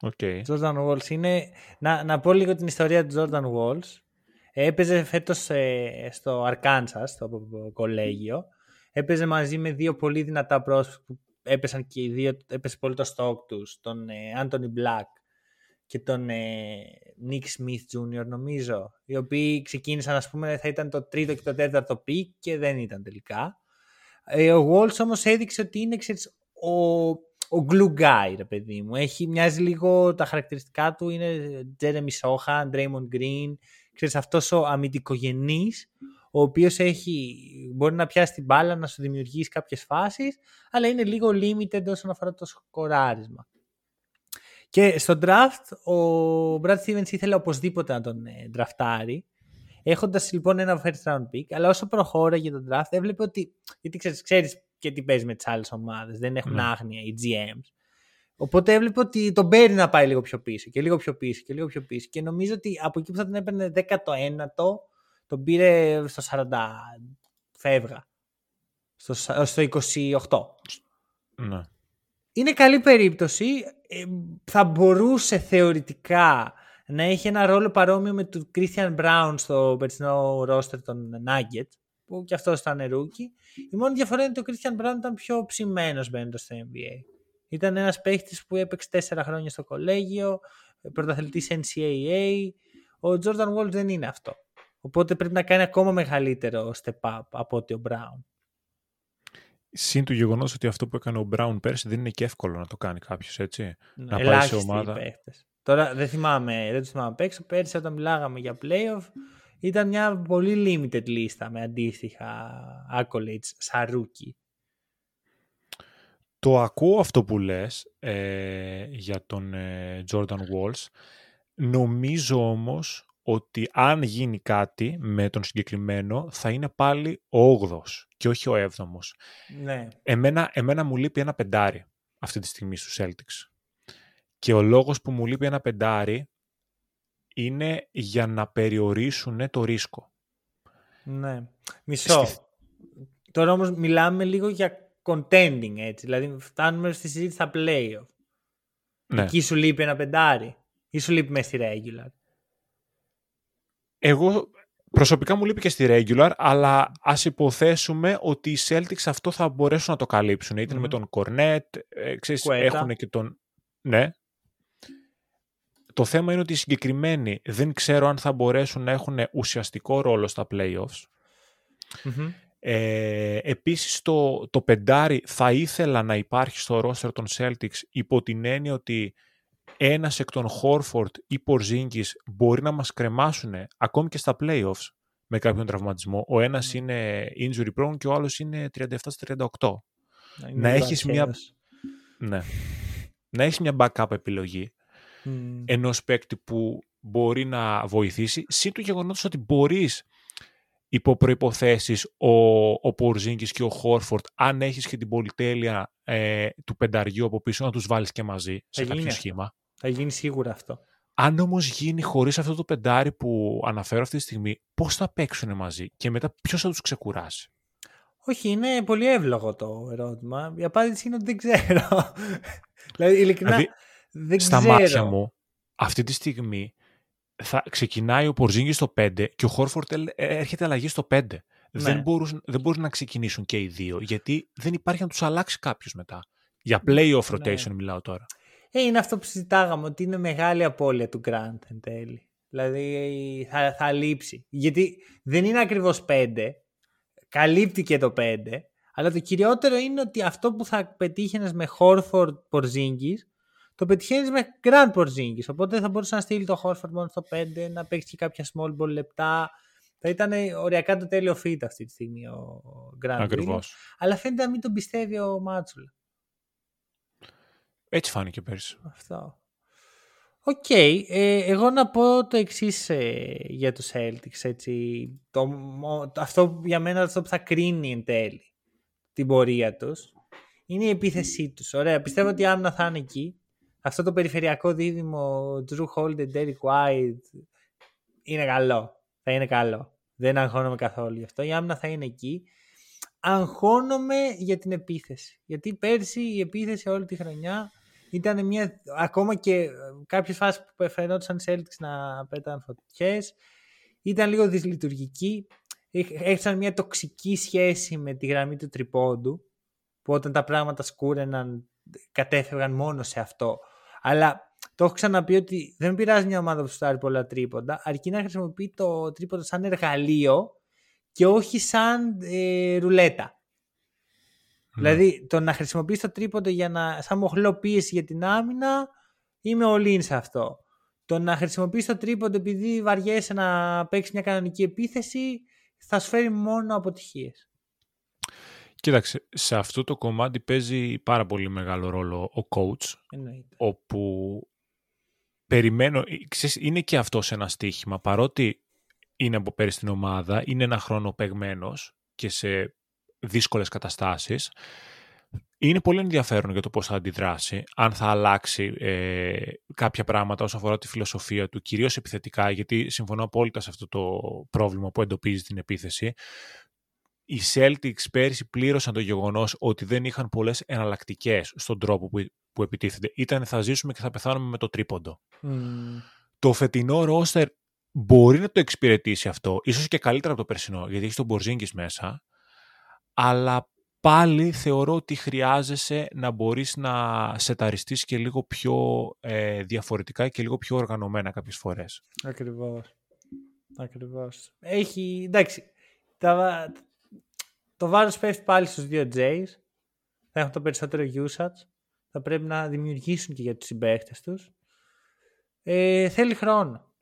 Okay. Jordan Walls είναι... Να, να πω λίγο την ιστορία του Jordan Walls. Έπαιζε φέτος ε, στο Arkansas, στο κολέγιο. Έπαιζε μαζί με δύο πολύ δυνατά πρόσωπα που έπεσαν και οι δύο, έπεσε πολύ το stock τους, τον ε, Anthony Black και τον ε, Nick Smith Jr. νομίζω, οι οποίοι ξεκίνησαν, ας πούμε, θα ήταν το τρίτο και το τέταρτο pick και δεν ήταν τελικά. Ε, ο Walls όμως έδειξε ότι είναι, ξέρεις, ο, ο glue guy, ρε παιδί μου. Έχει, μοιάζει λίγο, τα χαρακτηριστικά του είναι Jeremy Sohan, Draymond Green, ξέρεις, αυτός ο αμυντικογενής, ο οποίος έχει, μπορεί να πιάσει την μπάλα, να σου δημιουργήσει κάποιες φάσεις, αλλά είναι λίγο limited όσον αφορά το σκοράρισμα. Και στο draft ο Brad Stevens ήθελε οπωσδήποτε να τον ε, draftάρει, έχοντας λοιπόν ένα first round pick, αλλά όσο προχώραγε το draft έβλεπε ότι, γιατί ξέρεις, ξέρεις και τι παίζει με τις άλλες ομάδες, δεν έχουν ναι. άγνοια οι GMs. Οπότε έβλεπε ότι τον παίρνει να πάει λίγο πιο πίσω και λίγο πιο πίσω και λίγο πιο πίσω. Και νομίζω ότι από εκεί που θα τον έπαιρνε 19ο, τον πήρε στο 40. Φεύγα. Στο, στο 28. Ναι. Είναι καλή περίπτωση. Ε, θα μπορούσε θεωρητικά να έχει ένα ρόλο παρόμοιο με τον Christian Braun στο περσινό ρόστερ των Nuggets, που και αυτός ήταν rookie. Η μόνη διαφορά είναι ότι ο Christian Braun ήταν πιο ψημένος μπαίνοντας στο NBA. Ήταν ένας παίχτης που έπαιξε τέσσερα χρόνια στο κολέγιο, πρωταθλητής NCAA. Ο Jordan Wall δεν είναι αυτό. Οπότε πρέπει να κάνει ακόμα μεγαλύτερο step up από ότι ο Brown. Συν του γεγονός ότι αυτό που έκανε ο Brown πέρσι δεν είναι και εύκολο να το κάνει κάποιος, έτσι. Να, να πάει σε ομάδα. Παίχτες. Τώρα δεν θυμάμαι, δεν τους θυμάμαι απ' έξω. Πέρσι όταν μιλάγαμε για playoff ήταν μια πολύ limited λίστα με αντίστοιχα accolades σαν rookie. Το ακούω αυτό που λες ε, για τον ε, Jordan Walls. Νομίζω όμως ότι αν γίνει κάτι με τον συγκεκριμένο θα είναι πάλι ο 8 και όχι ο 7 Ναι. Εμένα, εμένα μου λείπει ένα πεντάρι αυτή τη στιγμή στους Celtics. Και ο λόγος που μου λείπει ένα πεντάρι είναι για να περιορίσουν το ρίσκο. Ναι. Μισό. Τώρα όμως μιλάμε λίγο για contending έτσι. Δηλαδή φτάνουμε στη συζήτηση στα playoff. Ναι. Εκεί σου λείπει ένα πεντάρι ή σου λείπει μέσα στη regular. Εγώ προσωπικά μου λείπει και στη regular, αλλά ας υποθέσουμε ότι οι Celtics αυτό θα μπορέσουν να το καλύψουν. Είτε με τον Cornet, ε, ξέρεις, έχουν και τον... Ναι. Το θέμα είναι ότι οι συγκεκριμένοι δεν ξέρω αν θα μπορέσουν να έχουν ουσιαστικό ρόλο στα playoffs. mm Ε, επίσης το, το πεντάρι θα ήθελα να υπάρχει στο roster των Celtics υπό την έννοια ότι ένας εκ των Χόρφορντ ή Πορζίνγκης μπορεί να μας κρεμάσουν ακόμη και στα playoffs με κάποιον τραυματισμό. Ο ένας ναι. είναι injury prone και ο άλλος είναι 37 38. Να, να έχεις μια... Ναι. Να έχεις μια backup επιλογή mm. ενός παίκτη που μπορεί να βοηθήσει, συν του γεγονότος ότι μπορείς υπό προϋποθέσεις ο, ο και ο Χόρφορντ, αν έχεις και την πολυτέλεια ε, του πενταριού από πίσω, να τους βάλεις και μαζί σε κάποιο σχήμα. Θα γίνει σίγουρα αυτό. Αν όμως γίνει χωρίς αυτό το πεντάρι που αναφέρω αυτή τη στιγμή, πώς θα παίξουν μαζί και μετά ποιος θα τους ξεκουράσει; Όχι, είναι πολύ εύλογο το ερώτημα. Η απάντηση είναι ότι δεν ξέρω. [laughs] δηλαδή, ειλικρινά, δηλαδή, δεν στα μάτια μου, αυτή τη στιγμή θα ξεκινάει ο Πορζίνγκης στο 5 και ο Χόρφορτ έρχεται αλλαγή στο 5. Ναι. Δεν, μπορούν, δεν μπορούν να ξεκινήσουν και οι δύο, γιατί δεν υπάρχει να τους αλλάξει κάποιος μετά. Για playoff ναι. rotation μιλάω τώρα. Ε, είναι αυτό που συζητάγαμε, ότι είναι μεγάλη απώλεια του Grant εν τέλει. Δηλαδή θα, θα λείψει. Γιατί δεν είναι ακριβώς 5, καλύπτει και το 5, αλλά το κυριότερο είναι ότι αυτό που θα πετύχαινε με Horford Porzingis, το πετυχαίνεις με Grant Porzingis. Οπότε θα μπορούσες να στείλει το Horford μόνο στο 5, να παίξεις και κάποια small ball λεπτά. Θα ήταν οριακά το τέλειο fit αυτή τη στιγμή ο Grant. Ακριβώς. Αλλά φαίνεται να μην τον πιστεύει ο Mazzulla. Έτσι φάνηκε πέρσι. Αυτό. Οκ. Okay. Ε, εγώ να πω το εξής ε, για τους Celtics. Έτσι. Το, αυτό για μένα αυτό που θα κρίνει εν τέλει την πορεία τους είναι η επίθεσή τους. Ωραία. Πιστεύω ότι άμυνα θα είναι εκεί. Αυτό το περιφερειακό δίδυμο Drew Holden, Derek White είναι καλό. Θα είναι καλό. Δεν αγχώνομαι καθόλου γι' αυτό. Η άμυνα θα είναι εκεί. Αγχώνομαι για την επίθεση. Γιατί πέρσι η επίθεση όλη τη χρονιά ήταν μια, ακόμα και κάποιες φάσεις που φαινόντουσαν οι Celtics να πέταν φωτιές, ήταν λίγο δυσλειτουργική. Έχασαν μια τοξική σχέση με τη γραμμή του τριπόντου, που όταν τα πράγματα σκούρεναν κατέφευγαν μόνο σε αυτό. Αλλά το έχω ξαναπεί ότι δεν πειράζει μια ομάδα που στάρει πολλά τρίποντα, αρκεί να χρησιμοποιεί το τρίποντα σαν εργαλείο και όχι σαν ε, ρουλέτα. Ναι. Δηλαδή, το να χρησιμοποιείς το τρίποντο για να, σαν μοχλό πίεση για την άμυνα, είμαι όλοι σε αυτό. Το να χρησιμοποιείς το τρίποντο επειδή βαριέσαι να παίξεις μια κανονική επίθεση, θα σου φέρει μόνο αποτυχίες. Κοίταξε, σε αυτό το κομμάτι παίζει πάρα πολύ μεγάλο ρόλο ο coach, Εννοείται. όπου περιμένω, ε, ξέρεις, είναι και αυτός σε ένα στοίχημα, παρότι είναι από πέρυσι στην ομάδα, είναι ένα χρόνο παιγμένος και σε δύσκολες καταστάσεις, είναι πολύ ενδιαφέρον για το πώς θα αντιδράσει, αν θα αλλάξει ε, κάποια πράγματα όσον αφορά τη φιλοσοφία του, κυρίως επιθετικά, γιατί συμφωνώ απόλυτα σε αυτό το πρόβλημα που εντοπίζει την επίθεση. Οι Celtics πέρυσι πλήρωσαν το γεγονός ότι δεν είχαν πολλές εναλλακτικές στον τρόπο που, που επιτίθενται. Ήταν θα ζήσουμε και θα πεθάνουμε με το τρίποντο. Το φετινό ρόστερ μπορεί να το εξυπηρετήσει αυτό, ίσως και καλύτερα από το περσινό, γιατί έχεις τον Μπορζίνγκης μέσα, αλλά πάλι θεωρώ ότι χρειάζεσαι να μπορείς να σεταριστείς και λίγο πιο ε, διαφορετικά και λίγο πιο οργανωμένα κάποιες φορές. Ακριβώς. Ακριβώς. Έχει, εντάξει, τα, το βάρος πέφτει πάλι στους δύο Jays, θα έχουν το περισσότερο usage, θα πρέπει να δημιουργήσουν και για τους συμπαίχτες τους. Ε, θέλει χρόνο.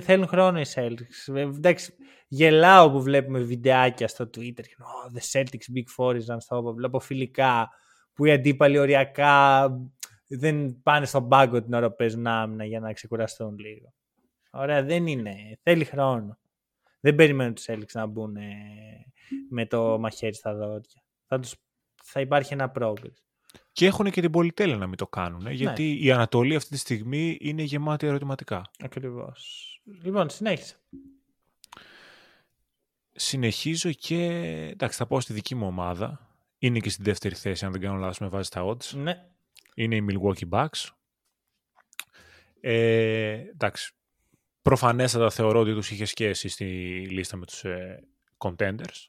Θέλουν χρόνο οι Celtics. Ε, εντάξει, γελάω που βλέπουμε βιντεάκια στο Twitter. Oh, the Celtics Big Four is unstoppable. Βλέπω φιλικά που οι αντίπαλοι οριακά δεν πάνε στον πάγκο την ώρα που παίζουν άμυνα για να ξεκουραστούν λίγο. Ωραία, δεν είναι. Θέλει χρόνο. Δεν περιμένουν τους Celtics να μπουν με το μαχαίρι στα δόντια. Θα, τους, θα υπάρχει ένα πρόβλημα. Και έχουν και την πολυτέλεια να μην το κάνουν, ναι. γιατί η Ανατολή αυτή τη στιγμή είναι γεμάτη ερωτηματικά. Ακριβώς. Λοιπόν, συνέχισε. Συνεχίζω και... Εντάξει, θα πάω στη δική μου ομάδα. Είναι και στην δεύτερη θέση, αν δεν κάνω λάθος, με βάζει τα odds. Ναι. Είναι η Milwaukee Bucks. Ε, εντάξει, προφανέστατα θεωρώ ότι τους είχες σχέση στη λίστα με τους ε, contenders.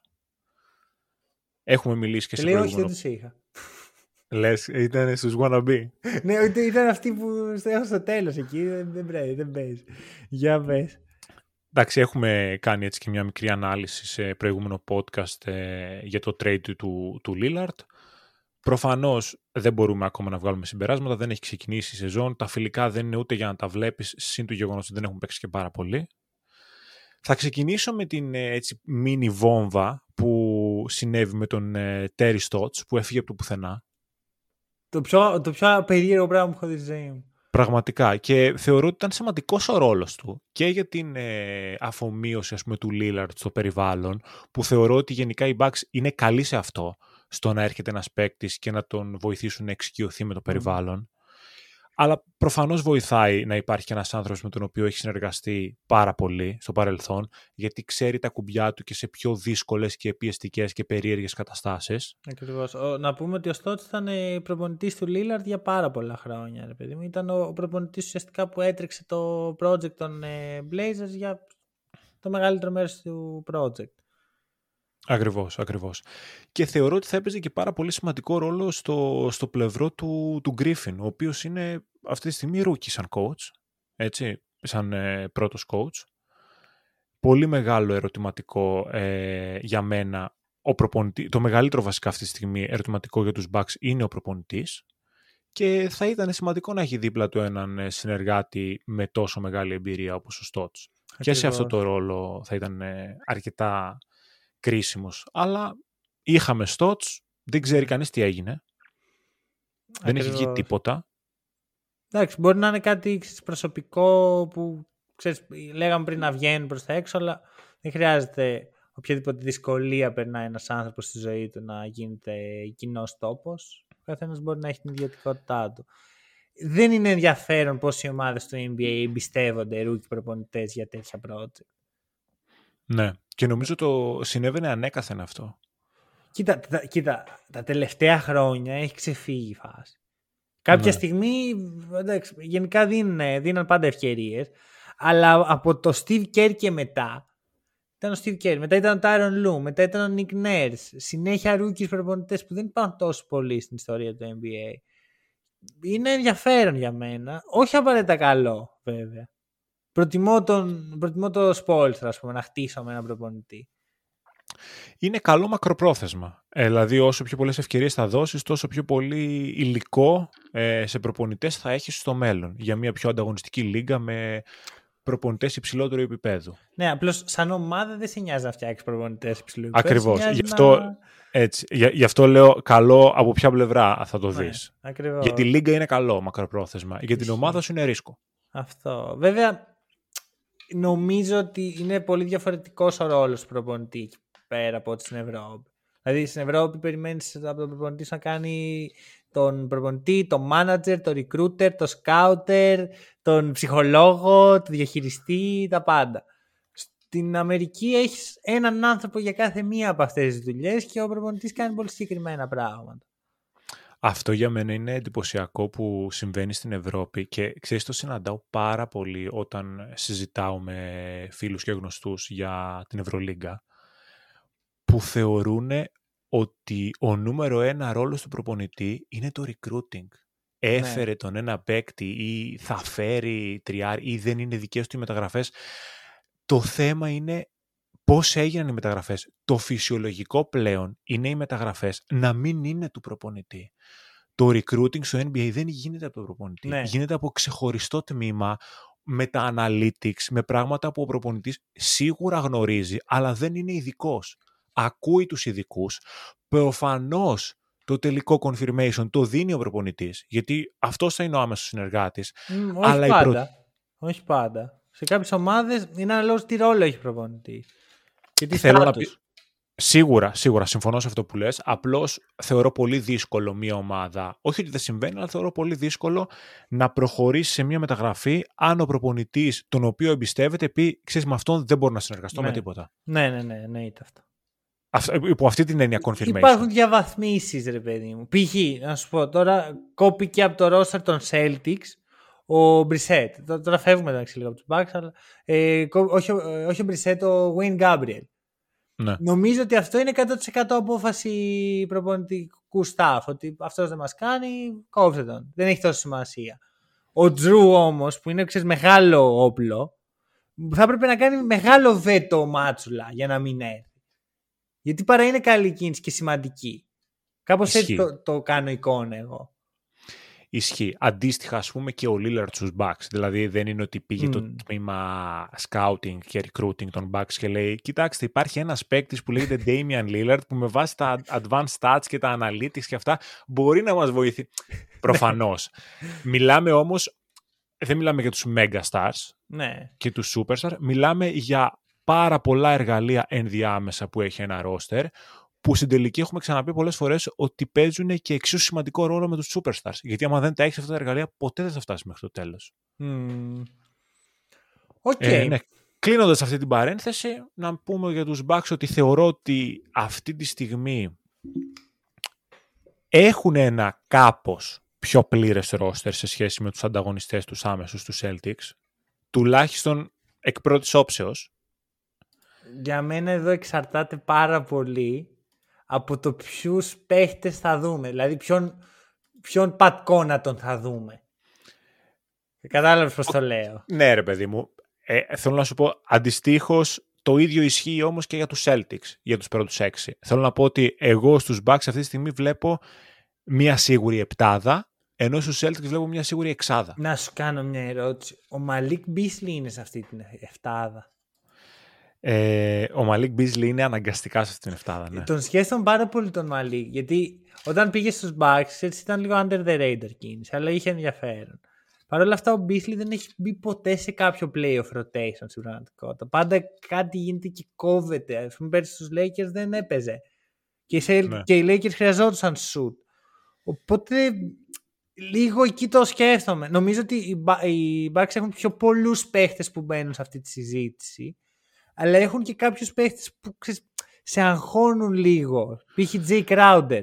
Έχουμε μιλήσει και σε προηγούμενο... Λέω όχι, δεν τους είχα. Λες, ήταν στους wannabe. [laughs] ναι, ήταν αυτοί που έχω στο τέλος εκεί, δεν πρέπει, δεν παίζει. Για πες. Εντάξει, έχουμε κάνει έτσι και μια μικρή ανάλυση σε προηγούμενο podcast ε, για το trade του, του Lillard. Προφανώς δεν μπορούμε ακόμα να βγάλουμε συμπεράσματα, δεν έχει ξεκινήσει η σεζόν. Τα φιλικά δεν είναι ούτε για να τα βλέπεις, συν του γεγονός ότι δεν έχουν παίξει και πάρα πολύ. Θα ξεκινήσω με την ε, έτσι, μίνι βόμβα που συνέβη με τον ε, Terry Stotts που έφυγε από το πουθενά. Το πιο, το πιο περίεργο πράγμα που έχω δει στη ζωή μου. Πραγματικά. Και θεωρώ ότι ήταν σημαντικός ο ρόλος του και για την ε, αφομοίωση ας πούμε, του Λίλαρτ στο περιβάλλον, που θεωρώ ότι γενικά οι Bucks είναι καλοί σε αυτό, στο να έρχεται ένας παίκτης και να τον βοηθήσουν να εξοικειωθεί με το περιβάλλον. Αλλά προφανώς βοηθάει να υπάρχει και ένας άνθρωπος με τον οποίο έχει συνεργαστεί πάρα πολύ στο παρελθόν, γιατί ξέρει τα κουμπιά του και σε πιο δύσκολες και πιεστικές και περίεργες καταστάσεις. Ακριβώς. Να πούμε ότι ο Στότς ήταν προπονητής του Λίλαρντ για πάρα πολλά χρόνια. Ρε παιδί μου. Ήταν ο προπονητής ουσιαστικά που έτρεξε το project των ε, Blazers για το μεγαλύτερο μέρος του project. Ακριβώς, ακριβώς. Και θεωρώ ότι θα έπαιζε και πάρα πολύ σημαντικό ρόλο στο, στο πλευρό του, του Griffin, ο οποίος είναι αυτή τη στιγμή rookie σαν coach, έτσι, σαν ε, πρώτος coach. Πολύ μεγάλο ερωτηματικό ε, για μένα. Ο το μεγαλύτερο βασικά αυτή τη στιγμή ερωτηματικό για τους Bucks είναι ο προπονητής και θα ήταν σημαντικό να έχει δίπλα του έναν ε, συνεργάτη με τόσο μεγάλη εμπειρία όπως ο Στότς. Και σε αυτό το ρόλο θα ήταν ε, αρκετά κρίσιμος. Αλλά είχαμε στότς, δεν ξέρει κανείς τι έγινε. Δεν έχει βγει τίποτα. Εντάξει, μπορεί να είναι κάτι προσωπικό που ξέρεις, λέγαμε πριν να βγαίνει προς τα έξω, αλλά δεν χρειάζεται οποιαδήποτε δυσκολία περνάει ένας άνθρωπος στη ζωή του να γίνεται κοινός τόπος. Ο καθένας μπορεί να έχει την ιδιωτικότητά του. Δεν είναι ενδιαφέρον πώς οι ομάδες του NBA εμπιστεύονται rookie προπονητές για τέτοια project. Ναι. Και νομίζω το συνέβαινε ανέκαθεν αυτό. Κοίτα, τα, κοίτα, τα τελευταία χρόνια έχει ξεφύγει η φάση. Κάποια ναι. στιγμή, εντάξει, γενικά δίνουν, δίνουν πάντα ευκαιρίες. Αλλά από το Steve Kerr και μετά, ήταν ο Steve Kerr, μετά ήταν ο Tyron Lue, μετά ήταν ο Nick Nurse, συνέχεια rookies προπονητές που δεν υπάρχουν τόσο πολύ στην ιστορία του NBA. Είναι ενδιαφέρον για μένα. Όχι απαραίτητα καλό, βέβαια. Προτιμώ, τον, προτιμώ το Spolstra, ας πούμε, να χτίσω με έναν προπονητή. Είναι καλό μακροπρόθεσμα. Ε, δηλαδή, όσο πιο πολλές ευκαιρίες θα δώσεις, τόσο πιο πολύ υλικό ε, σε προπονητές θα έχεις στο μέλλον. Για μια πιο ανταγωνιστική λίγα με προπονητές υψηλότερου επίπεδου. Ναι, απλώς σαν ομάδα δεν σε νοιάζει να φτιάξεις προπονητές υψηλού επίπεδου. Ακριβώς. Γι, αυτό, έτσι, γι' αυτό λέω καλό από ποια πλευρά θα το δεις. Ναι, Γιατί η λίγα είναι καλό μακροπρόθεσμα. Για την ομάδα σου είναι ρίσκο. Αυτό. Βέβαια, νομίζω ότι είναι πολύ διαφορετικός ο ρόλος του προπονητή εκεί πέρα από ό,τι στην Ευρώπη. Δηλαδή στην Ευρώπη περιμένεις από τον προπονητή να κάνει τον προπονητή, τον manager, τον recruiter, τον scouter, τον ψυχολόγο, τον διαχειριστή, τα πάντα. Στην Αμερική έχεις έναν άνθρωπο για κάθε μία από αυτές τις δουλειές και ο προπονητής κάνει πολύ συγκεκριμένα πράγματα. Αυτό για μένα είναι εντυπωσιακό που συμβαίνει στην Ευρώπη και ξέρεις το συναντάω πάρα πολύ όταν συζητάω με φίλους και γνωστούς για την Ευρωλίγκα που θεωρούν ότι ο νούμερο ένα ρόλος του προπονητή είναι το recruiting. Έφερε ναι. τον ένα παίκτη ή θα φέρει τριάρι ή δεν είναι δικές του οι μεταγραφές. Το θέμα είναι πώς έγιναν οι μεταγραφές. Το φυσιολογικό πλέον είναι οι μεταγραφές να μην είναι του προπονητή. Το recruiting στο NBA δεν γίνεται από τον προπονητή. Ναι. Γίνεται από ξεχωριστό τμήμα με τα analytics, με πράγματα που ο προπονητής σίγουρα γνωρίζει, αλλά δεν είναι ειδικός ακούει τους ειδικούς. Προφανώς το τελικό confirmation το δίνει ο προπονητής, γιατί αυτό θα είναι ο άμεσος συνεργάτης. Mm, όχι αλλά πάντα. Όχι πάντα. Σε κάποιες ομάδες είναι αναλόγως τι ρόλο έχει ο προπονητής. Και τι Θέλω να πει... Σίγουρα, σίγουρα, συμφωνώ σε αυτό που λες. Απλώς θεωρώ πολύ δύσκολο μια ομάδα, όχι ότι δεν συμβαίνει, αλλά θεωρώ πολύ δύσκολο να προχωρήσει σε μια μεταγραφή αν ο προπονητής τον οποίο εμπιστεύεται πει, ξέρεις με αυτόν δεν μπορώ να συνεργαστώ ναι. με τίποτα. Ναι, ναι, ναι, ναι, είτε αυτό υπό αυτή την έννοια confirmation. Υπάρχουν διαβαθμίσεις, ρε παιδί μου. Π.χ. να σου πω τώρα, κόπηκε από το roster των Celtics ο Μπρισέτ. Τώρα φεύγουμε εντάξει λίγο από τους Bucks, αλλά ε, όχι, όχι ο Μπρισέτ, ο Wayne Gabriel. Ναι. Νομίζω ότι αυτό είναι 100% απόφαση προπονητικού staff. Ότι αυτός δεν μας κάνει, κόψτε τον. Δεν έχει τόσο σημασία. Ο Τζρου όμως, που είναι ξέρεις, μεγάλο όπλο, θα έπρεπε να κάνει μεγάλο βέτο μάτσουλα για να μην έρθει. Γιατί παρά είναι καλή κίνηση και σημαντική. Κάπως έτσι το, το κάνω εικόνα εγώ. Ισχύει. Αντίστοιχα, ας πούμε, και ο Lillard στους Bucks. Δηλαδή, δεν είναι ότι πήγε το τμήμα scouting και recruiting των Bucks και λέει: Κοιτάξτε, υπάρχει ένας παίκτης που λέγεται Damian Lillard που με βάση τα advanced stats και τα analytics και αυτά μπορεί να μας βοηθήσει. [laughs] Προφανώς. μιλάμε όμως. Δεν μιλάμε για τους mega stars ναι. και τους superstars. Μιλάμε για πάρα πολλά εργαλεία ενδιάμεσα που έχει ένα ρόστερ, που στην τελική έχουμε ξαναπεί πολλές φορές ότι παίζουν και εξίσου σημαντικό ρόλο με τους superstars. Γιατί άμα δεν τα έχεις αυτά τα εργαλεία, ποτέ δεν θα φτάσεις μέχρι το τέλος. Οκ. Ε, ναι. Κλείνοντας αυτή την παρένθεση, να πούμε για τους Bucks ότι θεωρώ ότι αυτή τη στιγμή έχουν ένα κάπως πιο πλήρες ρόστερ σε σχέση με τους ανταγωνιστές τους άμεσους, τους Celtics, τουλάχιστον εκ πρώτης όψεως, για μένα εδώ εξαρτάται πάρα πολύ από το ποιους παίχτες θα δούμε. Δηλαδή ποιον, ποιον πατκόνα τον θα δούμε. Κατάλαβες πώς το λέω. Ναι, ρε παιδί μου. Ε, θέλω να σου πω αντιστοίχως το ίδιο ισχύει όμως και για τους Celtics, για τους πρώτους έξι. Θέλω να πω ότι εγώ στους Bucks αυτή τη στιγμή βλέπω μία σίγουρη επτάδα, ενώ στους Celtics βλέπω μία σίγουρη εξάδα. Να σου κάνω μια ερώτηση. Ο Μαλίκ Μπίσλι είναι σε αυτή την επτάδα. Ε, ο Μαλίκ Μπίζλι είναι αναγκαστικά σε αυτήν την εφτάδα. Ναι. Τον σχέστον πάρα πολύ τον Μαλίκ. Γιατί όταν πήγε στους Bucks έτσι ήταν λίγο under the radar κίνηση, αλλά είχε ενδιαφέρον. Παρ' όλα αυτά, ο Μπίσλι δεν έχει μπει ποτέ σε κάποιο playoff rotation στην πραγματικότητα. Πάντα κάτι γίνεται και κόβεται. Α πούμε, πέρσι στους Lakers δεν έπαιζε. Και, σε, ναι. και οι Lakers χρειαζόντουσαν shoot. Οπότε λίγο εκεί το σκέφτομαι. Νομίζω ότι οι Bucks έχουν πιο πολλούς παίχτες που μπαίνουν σε αυτή τη συζήτηση αλλά έχουν και κάποιους παίχτες που ξέρεις, σε αγχώνουν λίγο. Π.χ. Jay Crowder.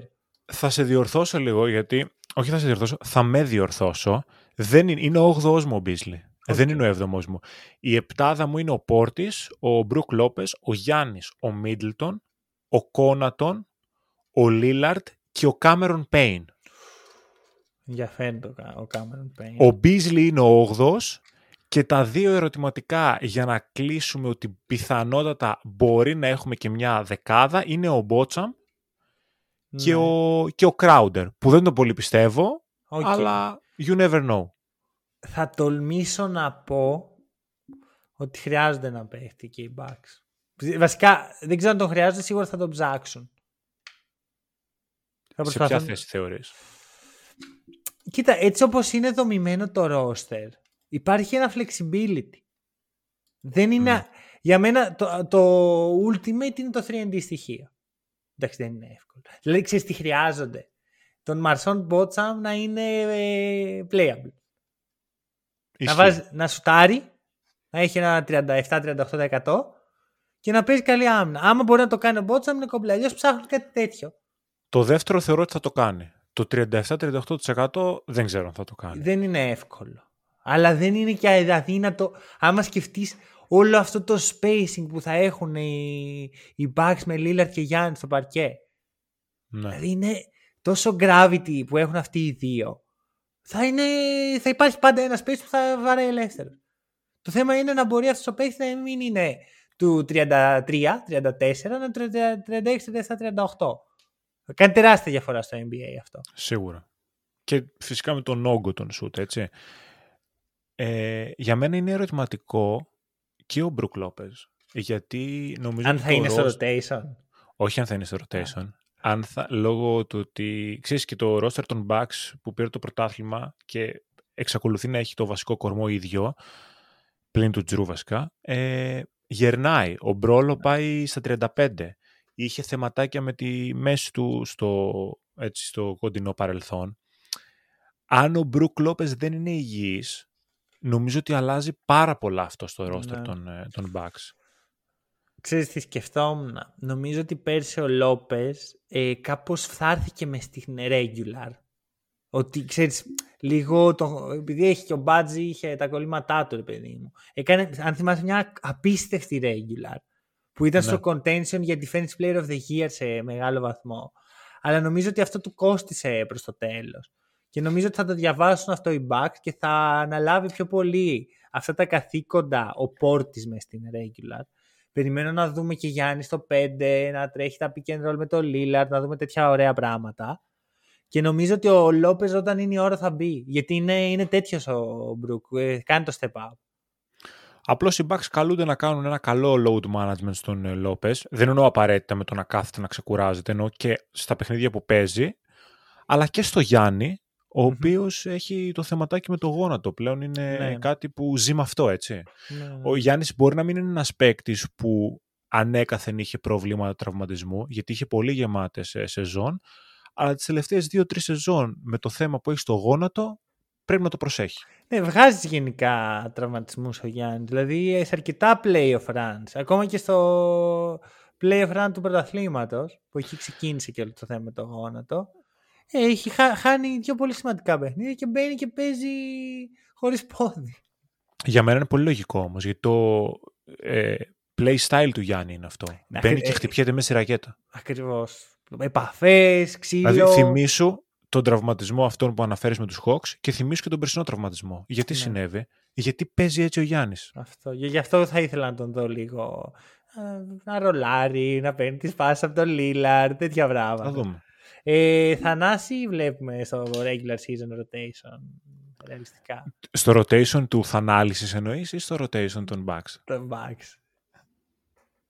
Θα σε διορθώσω λίγο γιατί Όχι θα σε διορθώσω, θα με διορθώσω. Δεν είναι, είναι ο 8ο μου ο Μπίσλι. Δεν είναι ο 7ο μου. Η επτάδα μου είναι ο Πόρτης, ο Μπρουκ Λόπες, ο Γιάννης, ο Μίτλτον, ο Connaughton, ο Λίλαρτ και ο Cameron Payne. Ενδιαφέρει το ο Cameron Payne. Ο Beasley είναι ο 8ος και τα δύο ερωτηματικά για να κλείσουμε ότι πιθανότατα μπορεί να έχουμε και μια δεκάδα είναι ο Beauchamp και, Ναι. ο, και ο Crowder, που δεν το πολύ πιστεύω, Οκ. αλλά you never know. Θα τολμήσω να πω ότι χρειάζονται να παίχτη και οι Bucks. Βασικά, δεν ξέρω αν τον χρειάζονται, σίγουρα θα τον ψάξουν. Θα Σε ποια προσπαθούν- θέση θεωρείς; Κοίτα, έτσι όπως είναι δομημένο το roster, υπάρχει ένα flexibility. Δεν είναι... Ναι. Για μένα το, το ultimate είναι το 3D στοιχείο. Εντάξει, δεν είναι εύκολο. Δηλαδή, ξέρεις τι χρειάζονται. Τον Μαρσόν Μπότσαμ να είναι ε, playable. Να, Ισχύει. βάζει, να σουτάρει, να έχει ένα 37-38% και να παίζει καλή άμυνα. Άμα μπορεί να το κάνει ο Μπότσαμ, είναι κομπλέ. Αλλιώς ψάχνουν κάτι τέτοιο. Το δεύτερο θεωρώ ότι θα το κάνει. Το 37-38% δεν ξέρω αν θα το κάνει. Δεν είναι εύκολο. Αλλά δεν είναι και αδύνατο. Άμα σκεφτείς όλο αυτό το spacing που θα έχουν οι, οι Bucks με Lillard και Γιάννη στο παρκέ. Ναι. Δηλαδή είναι τόσο gravity που έχουν αυτοί οι δύο. Θα, είναι, θα υπάρχει πάντα ένα space που θα βαράει ελεύθερο. Το θέμα είναι να μπορεί αυτός ο παίκτης να μην είναι του 33-34, να 36-37-38. Κάνει τεράστια διαφορά στο NBA αυτό. Σίγουρα. Και φυσικά με τον όγκο των σούτ, έτσι. Ε, για μένα είναι ερωτηματικό και ο Μπρουκ Λόπες. Γιατί νομίζω Αν ότι θα το είναι στο roster- rotation. Όχι αν θα είναι στο rotation. Αν θα, λόγω του ότι ξέρεις και το roster των Bucks που πήρε το πρωτάθλημα και εξακολουθεί να έχει το βασικό κορμό ίδιο, πλην του Τζρου βασικά, ε, γερνάει. Ο Μπρόλο πάει στα 35. Είχε θεματάκια με τη μέση του στο, έτσι, στο κοντινό παρελθόν. Αν ο Μπρουκ Λόπες δεν είναι υγιής, νομίζω ότι αλλάζει πάρα πολλά αυτό στο roster Ναι. των, ε, των Bucks. Ξέρεις τι σκεφτόμουν. Νομίζω ότι πέρσι ο Λόπες ε, κάπως φθάρθηκε μες στην regular. Ότι ξέρεις, λίγο το, επειδή έχει και ο Μπάτζι είχε τα κολλήματά του, ρε παιδί μου. Έκανε, αν θυμάσαι, μια απίστευτη regular που ήταν Ναι. στο contention για Defense Player of the Year σε μεγάλο βαθμό. Αλλά νομίζω ότι αυτό του κόστισε προς το τέλος. Και νομίζω ότι θα το διαβάσουν αυτό οι Bucks και θα αναλάβει πιο πολύ αυτά τα καθήκοντα ο Πόρτης μες στην regular. Περιμένω να δούμε και Γιάννη στο 5, να τρέχει τα pick and roll με το Lillard, να δούμε τέτοια ωραία πράγματα. Και νομίζω ότι ο Λόπες όταν είναι η ώρα θα μπει. Γιατί είναι, είναι τέτοιος ο Μπρουκ. Ε, κάνει το step up. Απλώς οι Bucks καλούνται να κάνουν ένα καλό load management στον ε, Λόπες. Δεν εννοώ απαραίτητα με το να κάθεται να ξεκουράζεται, εννοώ και στα παιχνίδια που παίζει, αλλά και στο Γιάννη, ο Μμμ. οποίος έχει το θεματάκι με το γόνατο. Πλέον είναι Ναι. κάτι που ζει με αυτό, έτσι. Ο Γιάννης μπορεί να μην είναι ένας παίκτης που ανέκαθεν είχε προβλήματα τραυματισμού, γιατί είχε πολύ γεμάτες ε, σεζόν, αλλά τις τελευταίες δύο-τρεις σεζόν με το θέμα που έχει στο γόνατο, πρέπει να το προσέχει. Ναι, βγάζει γενικά τραυματισμούς ο Γιάννης. Δηλαδή σε αρκετά playoff runs. Ακόμα και στο playoff run του πρωταθλήματος, που εκεί ξεκίνησε και όλο το θέμα με το γόνατο, ε, έχει χα- χάνει δύο πολύ σημαντικά παιχνίδια και μπαίνει και παίζει χωρίς πόδι. Για μένα είναι πολύ λογικό όμως, γιατί το ε, play style του Γιάννη είναι αυτό. Να, Μπαίνει ε, και χτυπιέται μέσα στη ρακέτα. Ακριβώς. Επαφές, ξύλο. Δηλαδή θυμήσου τον τραυματισμό αυτόν που αναφέρεις με τους Hawks και θυμήσου και τον περσινό τραυματισμό. Γιατί Ναι. συνέβη, γιατί παίζει έτσι ο Γιάννης. Αυτό. Γι' γι' αυτό θα ήθελα να τον δω λίγο. ε, Να ρολάρει, να παίρνει τη σπάση από τον Λίλαρ, τέτοια πράγματα. Θα δούμε. Ε, Θανάση βλέπουμε στο regular season rotation. Ρεαλιστικά. Στο rotation του Θανάλυσης εννοείς ή στο rotation των Bucks; Το Bucks.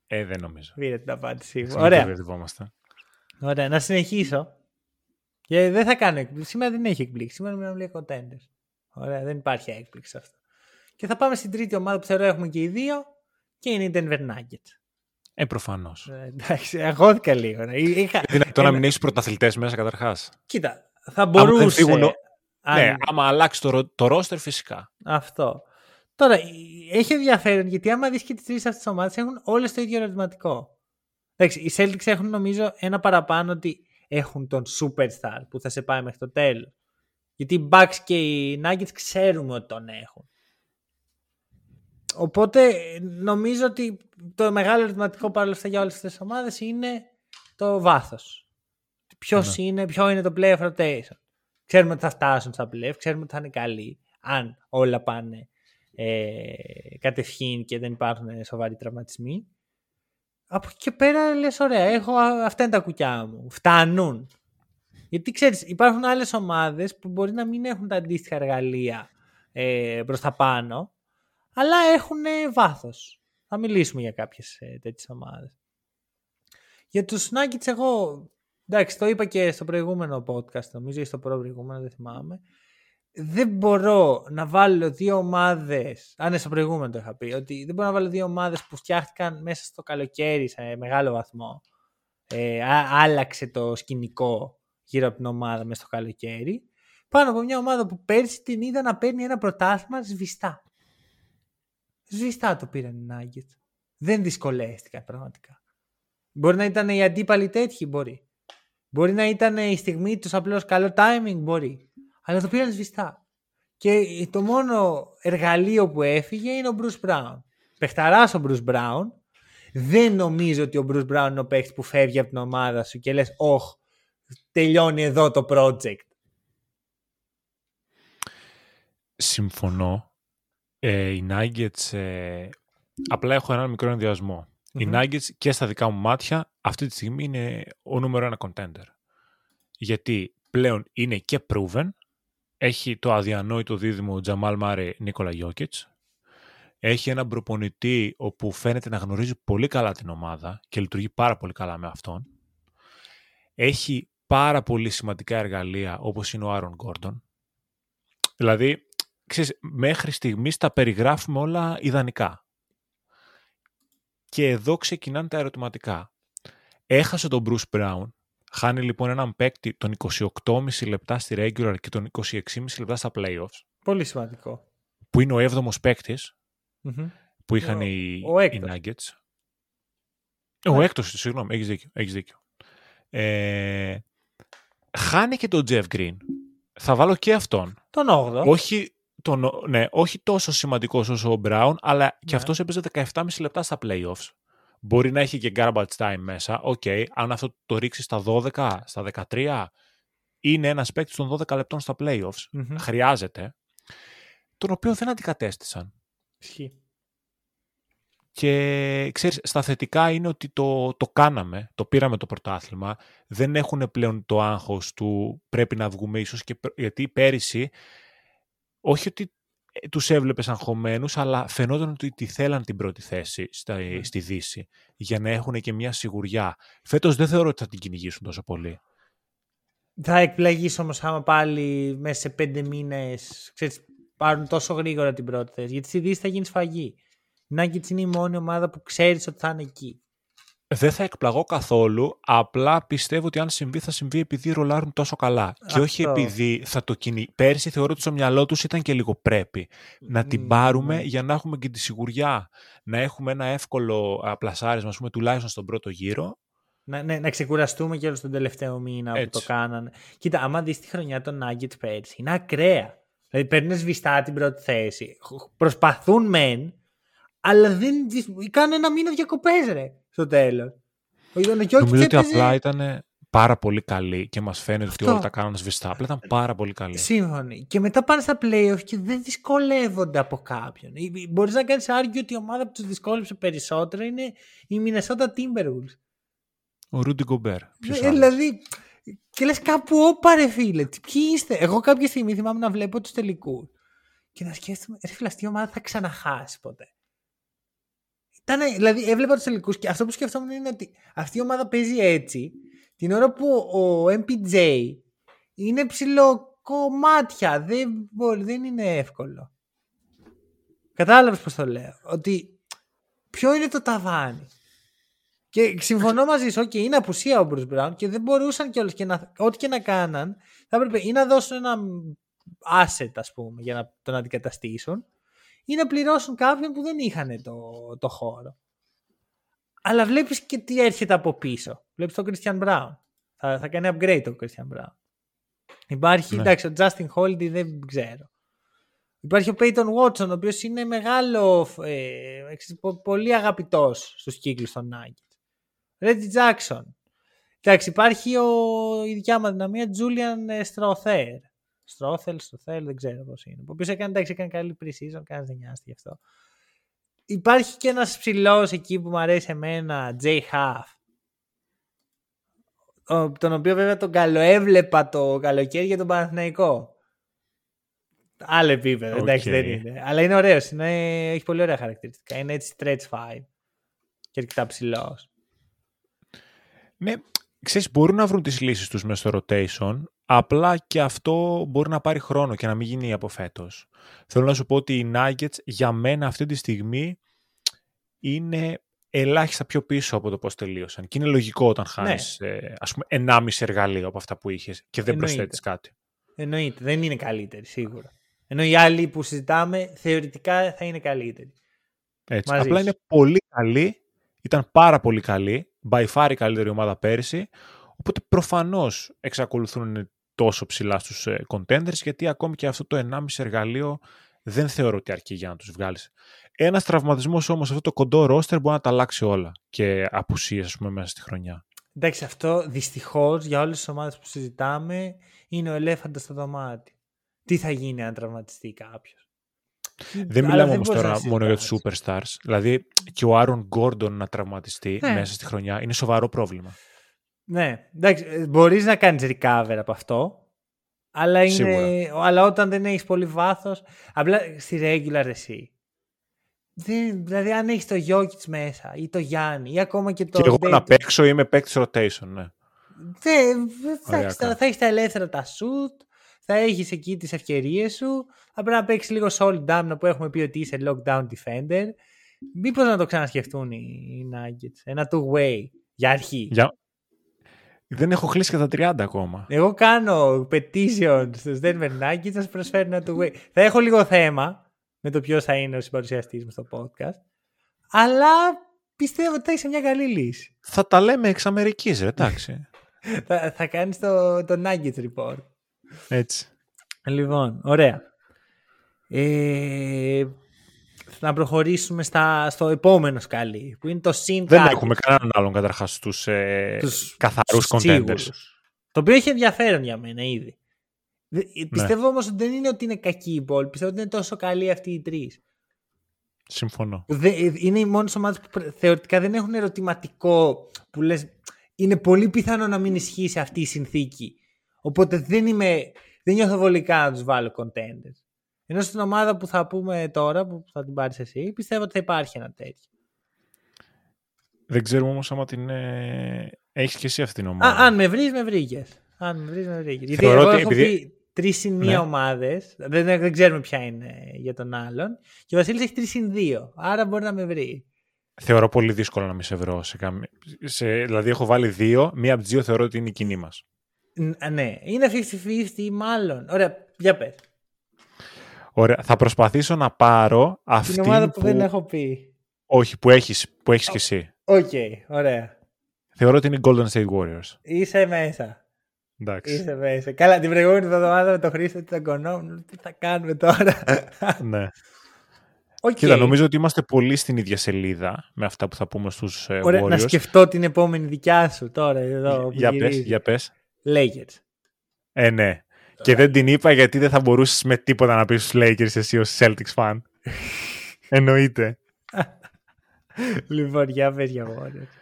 Ε, δεν νομίζω. Πήρε την απάντησή μου. Μην Ωραία. μπερδευόμαστε. Ωραία. Να συνεχίσω. Και δεν θα κάνω έκπληξη. Σήμερα δεν έχει έκπληξη. Σήμερα μιλάμε για contenders. Ωραία. Δεν υπάρχει έκπληξη σε αυτό. Και θα πάμε στην τρίτη ομάδα που θεωρώ έχουμε και οι δύο. Και είναι η Denver Nuggets. Ε, προφανώς. Ε, εντάξει, αγχώθηκα λίγο. ναι. Είχα... Δυνατό να ένα- μην έχεις πρωταθλητές μέσα καταρχάς; Κοίτα, θα δεν μπορούσε. φύγουν ο- αν- Ναι, άμα αλλάξει το, ρο- το roster φυσικά. Αυτό. Τώρα, έχει ενδιαφέρον γιατί άμα δεις και τις τρεις αυτές τις ομάδες έχουν όλες το ίδιο ερωτηματικό. Εντάξει, οι Celtics έχουν νομίζω ένα παραπάνω ότι έχουν τον superstar που θα σε πάει μέχρι το τέλος. Γιατί οι Bucks και οι Nuggets ξέρουμε ότι τον έχουν. Οπότε νομίζω ότι το μεγάλο ερωτηματικό παρόλα αυτά για όλες αυτές τις ομάδες είναι το βάθος. Ποιος ναι. είναι, ποιο είναι το playoff rotation. Ξέρουμε ότι θα φτάσουν στα playoff, ξέρουμε ότι θα είναι καλοί. Αν όλα πάνε ε, κατευχήν και δεν υπάρχουν σοβαροί τραυματισμοί. Από εκεί και πέρα λες ωραία, έχω, αυτά είναι τα κουκιά μου. Φτάνουν. Γιατί ξέρεις, υπάρχουν άλλες ομάδες που μπορεί να μην έχουν τα αντίστοιχα εργαλεία ε, προς τα πάνω, αλλά έχουν βάθος. Θα μιλήσουμε για κάποιες ε, τέτοιες ομάδες. Για τους Nuggets εγώ, εντάξει, το είπα και στο προηγούμενο podcast, νομίζω ή στο προηγούμενο, δεν θυμάμαι. Δεν μπορώ να βάλω δύο ομάδες, αν είναι στο προηγούμενο το είχα πει, ότι δεν μπορώ να βάλω δύο ομάδες που φτιάχτηκαν μέσα στο καλοκαίρι σε μεγάλο βαθμό. Ε, άλλαξε το σκηνικό γύρω από την ομάδα μέσα στο καλοκαίρι. Πάνω από μια ομάδα που πέρσι την είδα να παίρνει ένα πρωτάθλημα σβηστά. Σβηστά το πήραν οι Nuggets. Δεν δυσκολεύτηκαν πραγματικά. Μπορεί να ήταν οι αντίπαλοι τέτοιοι, μπορεί. Μπορεί να ήταν η στιγμή τους απλώς καλό timing, μπορεί. Αλλά το πήραν σβηστά. Και το μόνο εργαλείο που έφυγε είναι ο Bruce Brown. Πεχταρά ο Bruce Brown. Δεν νομίζω ότι ο Bruce Brown είναι ο παίχτη που φεύγει από την ομάδα σου και λες, Ωχ, τελειώνει εδώ το project. Συμφωνώ. Ε, οι Nuggets, ε, απλά έχω ένα μικρό Οι Nuggets και στα δικά μου μάτια αυτή τη στιγμή είναι ο νούμερο ένα contender. Γιατί πλέον είναι και proven, έχει το αδιανόητο δίδυμο Τζαμάλ Μάρε Νίκολα Γιώκητς, έχει έναν προπονητή όπου φαίνεται να γνωρίζει πολύ καλά την ομάδα και λειτουργεί πάρα πολύ καλά με αυτόν. Έχει πάρα πολύ σημαντικά εργαλεία όπως είναι ο Άρον Γκόρντον. Δηλαδή, ξέρεις, μέχρι στιγμής τα περιγράφουμε όλα ιδανικά. Και εδώ ξεκινάνε τα ερωτηματικά. Έχασε τον Bruce Brown, χάνει λοιπόν έναν παίκτη των 28,5 λεπτά στη regular και των 26,5 λεπτά στα playoffs. Πολύ σημαντικό. Που είναι ο 7ος παικτη που είχαν οι, ο οι Nuggets. Ο ναι. έκτος, συγγνώμη, έχεις δίκιο. Έχεις δίκιο. Ε, χάνει και τον Jeff Green. Θα βάλω και αυτόν. Τον 8ο. Όχι, τον, ναι, όχι τόσο σημαντικός όσο ο Brown, αλλά και ναι. αυτός έπαιζε 17,5 λεπτά στα playoffs. Μπορεί να έχει και garbage time μέσα. Οκ, okay, αν αυτό το ρίξει στα 12, στα 13, είναι ένας παίκτης των 12 λεπτών στα playoffs. Χρειάζεται. Τον οποίο δεν αντικατέστησαν. Ισχύει. Και ξέρεις, στα θετικά είναι ότι το, το κάναμε, το πήραμε το πρωτάθλημα. Δεν έχουν πλέον το άγχος του πρέπει να βγούμε ίσως και, γιατί πέρυσι όχι ότι ε, τους έβλεπες αγχωμένους, αλλά φαινόταν ότι τη θέλαν την πρώτη θέση στα, ναι. στη Δύση για να έχουν και μια σιγουριά. Φέτος δεν θεωρώ ότι θα την κυνηγήσουν τόσο πολύ. Θα εκπλαγείς όμως άμα πάλι μέσα σε πέντε μήνες ξέρεις, πάρουν τόσο γρήγορα την πρώτη θέση. Γιατί στη Δύση θα γίνει σφαγή. Η Nuggets είναι η μόνη ομάδα που ξέρεις ότι θα είναι εκεί. Δεν θα εκπλαγώ καθόλου, απλά πιστεύω ότι αν συμβεί θα συμβεί επειδή ρολάρουν τόσο καλά. Και όχι επειδή θα το κυνηγεί. Πέρσι θεωρώ ότι στο μυαλό τους ήταν και λίγο πρέπει να την πάρουμε ναι. για να έχουμε και τη σιγουριά. Να έχουμε ένα εύκολο πλασάρισμα, πούμε, τουλάχιστον στον πρώτο γύρο. Να, ναι, να ξεκουραστούμε και όλος τον τελευταίο μήνα Έτσι. που το κάνανε. Κοίτα, άμα δεις τη χρονιά των Nuggets πέρσι, είναι ακραία. Δηλαδή παίρνουν σβηστά την πρώτη θέση. Προσπαθούν μεν, αλλά δεν. Κάνανε ένα μήνα διακοπές, ρε, στο τέλος. Νομίζω ότι απλά ήταν πάρα πολύ καλή και μας φαίνεται ότι όλα τα κάνουν σβηστά. Απλά ήταν πάρα πολύ καλή. Σύμφωνοι. Και μετά πάνε στα playoff και δεν δυσκολεύονται από κάποιον. Μπορείς να κάνεις άργιο ότι η ομάδα που τους δυσκόλεψε περισσότερο είναι η Minnesota Timberwolves. Ο Ρούντι Γκομπέρ. Ε, δηλαδή, και λες κάπου όπα ρε φίλε, ποιοι είστε; Εγώ κάποια στιγμή θυμάμαι να βλέπω τους τελικούς και να σκέφτομαι, ρε φίλε, αυτή η ομάδα θα ξαναχάσει ποτέ. Ήταν, δηλαδή έβλεπα τους τελικούς και αυτό που σκεφτόμουν είναι ότι αυτή η ομάδα παίζει έτσι την ώρα που ο MPJ είναι ψηλό κομμάτια. Δεν, μπορεί, δεν είναι εύκολο. Κατάλαβες πώς το λέω. Ότι ποιο είναι το ταβάνι. Και συμφωνώ μαζί σου, okay, είναι απουσία ο Bruce Brown και δεν μπορούσαν κιόλας και να, ό,τι και να κάναν, θα έπρεπε ή να δώσουν ένα asset, ας πούμε, για να τον αντικαταστήσουν, ή να πληρώσουν κάποιον που δεν είχαν το, το χώρο. Αλλά βλέπεις και τι έρχεται από πίσω. Βλέπεις τον Christian Brown. Θα, θα κάνει upgrade τον Christian Brown. Υπάρχει, ναι. εντάξει, ο Justin Holiday δεν ξέρω. Υπάρχει ο Peyton Watson, ο οποίος είναι μεγάλο, ε, πολύ αγαπητός στους κύκλους των Nuggets. Reggie Jackson. Εντάξει, υπάρχει ο, η δικιά μας δυναμία Julian Strother. Στρόθελ, Στροθέλ, δεν ξέρω πώς είναι. Ο οποίος έκανε, εντάξει, έκανε καλή pre-season, κανένας δεν νοιάστηκε γι' αυτό. Υπάρχει και ένας ψηλός εκεί που μου αρέσει εμένα, Jay Huff. Τον οποίο βέβαια τον καλοέβλεπα το καλοκαίρι για τον Παναθηναϊκό. Άλλο επίπεδο, okay. εντάξει δεν είναι. Αλλά είναι ωραίος, είναι, έχει πολύ ωραία χαρακτηριστικά. Είναι έτσι stretch five και αρκετά ψηλός. Ναι, ξέρεις, μπορούν να βρουν τις λύσεις τους μέσα στο rotation, απλά και αυτό μπορεί να πάρει χρόνο και να μην γίνει από φέτος. Θέλω να σου πω ότι οι Nuggets για μένα αυτή τη στιγμή είναι ελάχιστα πιο πίσω από το πώς τελείωσαν. Και είναι λογικό όταν ναι. χάνεις, ναι. ε, ας πούμε, 1,5 εργαλείο από αυτά που είχες και δεν προσθέτεις κάτι. Εννοείται, δεν είναι καλύτερη σίγουρα. Ενώ οι άλλοι που συζητάμε θεωρητικά θα είναι καλύτεροι. Έτσι. Απλά είναι πολύ καλή, ήταν πάρα πολύ καλή, by far η καλύτερη ομάδα πέρυσι, οπότε προφανώς εξακολουθούν τόσο ψηλά στους ε, contenders, γιατί ακόμη και αυτό το 1,5 εργαλείο δεν θεωρώ ότι αρκεί για να τους βγάλεις. Ένας τραυματισμός όμως αυτό το κοντό ρόστερ μπορεί να τα αλλάξει όλα και απουσίες, ας πούμε, μέσα στη χρονιά. Εντάξει, αυτό δυστυχώς για όλες τις ομάδες που συζητάμε είναι ο ελέφαντα στο δωμάτι. Τι θα γίνει αν τραυματιστεί κάποιος; Δεν μιλάμε όμως τώρα μόνο για τους superstars. Δηλαδή και ο Άρον Γκόρντον να τραυματιστεί ναι. μέσα στη χρονιά είναι σοβαρό πρόβλημα. Ναι, εντάξει, ε, μπορείς να κάνεις recover από αυτό. Αλλά, είναι, αλλά όταν δεν έχεις πολύ βάθος. Απλά στη regular εσύ δεν, δηλαδή, αν έχεις το Γιώκητ μέσα ή το Γιάννη ή ακόμα και το. Και εγώ να παίξω είμαι παίκτης rotation, ναι. Δεν, θα, έχεις, θα έχεις τα ελεύθερα τα shoot, θα έχεις εκεί τις ευκαιρίες σου. Θα πρέπει να παίξεις λίγο solid down που έχουμε πει ότι είσαι lockdown defender. Μήπως να το ξανασκεφτούν οι Nuggets. Ένα two-way για αρχή. Για... Δεν έχω κλείσει και τα 30 ακόμα. Εγώ κάνω petition στους Denver Nuggets να σου προσφέρω ένα two-way. Θα έχω λίγο θέμα με το ποιος θα είναι ο συμπαρουσιαστής μου στο podcast. Αλλά πιστεύω ότι θα είσαι μια καλή λύση. Θα τα λέμε εξ Αμερικής, ρε, εντάξει. [laughs] θα, θα κάνεις το, το Nuggets report. Έτσι. Λοιπόν, ωραία. Ε, να προχωρήσουμε στα, στο επόμενο σκάλι, που είναι το συν Δεν έχουμε κανέναν άλλον καταρχάς στου ε, καθαρούς contenders. Το οποίο έχει ενδιαφέρον για μένα ήδη. Ναι. Πιστεύω όμως ότι δεν είναι ότι είναι κακή η πόλη. Πιστεύω ότι είναι τόσο καλή αυτοί οι τρεις. Συμφωνώ. είναι οι μόνες ομάδες που θεωρητικά δεν έχουν ερωτηματικό που λες. Είναι πολύ πιθανό να μην ισχύσει αυτή η συνθήκη. Οπότε δεν είμαι. Δεν νιώθω βολικά να τους βάλω contenders. Ενώ στην ομάδα που θα πούμε τώρα, που θα την πάρεις εσύ, πιστεύω ότι θα υπάρχει ένα τέτοιο. Δεν ξέρουμε όμως άμα την. Ε... Έχεις και εσύ αυτήν την ομάδα. Α, αν με βρεις, με βρήκες. Αν με βρεις, με βρήκες. Γιατί εγώ έχω πει τρεις συν μία ναι. ομάδες. Δεν, δεν ξέρουμε ποια είναι για τον άλλον. Και ο Βασίλης έχει τρεις συν δύο. Άρα μπορεί να με βρει. Θεωρώ πολύ δύσκολο να με σε βρω. Σε καμ... σε... Δηλαδή, έχω βάλει δύο. Μία από τις δύο θεωρώ ότι είναι η κοινή μας. Ναι, είναι 50-50 μάλλον. Ωραία, για πες. Ωραία, θα προσπαθήσω να πάρω αυτή Την ομάδα που, δεν έχω πει. Όχι, που έχεις, που έχεις oh. κι εσύ. OK, okay, ωραία. Θεωρώ ότι είναι οι Golden State Warriors. Είσαι μέσα. Εντάξει. Είσαι μέσα. Καλά, την προηγούμενη εβδομάδα με το Χρήστο τι θα τι θα κάνουμε τώρα; [laughs] ναι. Okay. Κοίτα, νομίζω ότι είμαστε πολύ στην ίδια σελίδα με αυτά που θα πούμε στους uh, Ωραία, Warriors. να σκεφτώ την επόμενη δικιά σου τώρα εδώ. Για πες, για πες. Lakers. Ε, ναι. Και δεν την είπα γιατί δεν θα μπορούσες με τίποτα να πεις στους Lakers εσύ ως Celtics fan. [laughs] Εννοείται. λοιπόν, για πες για Warriors.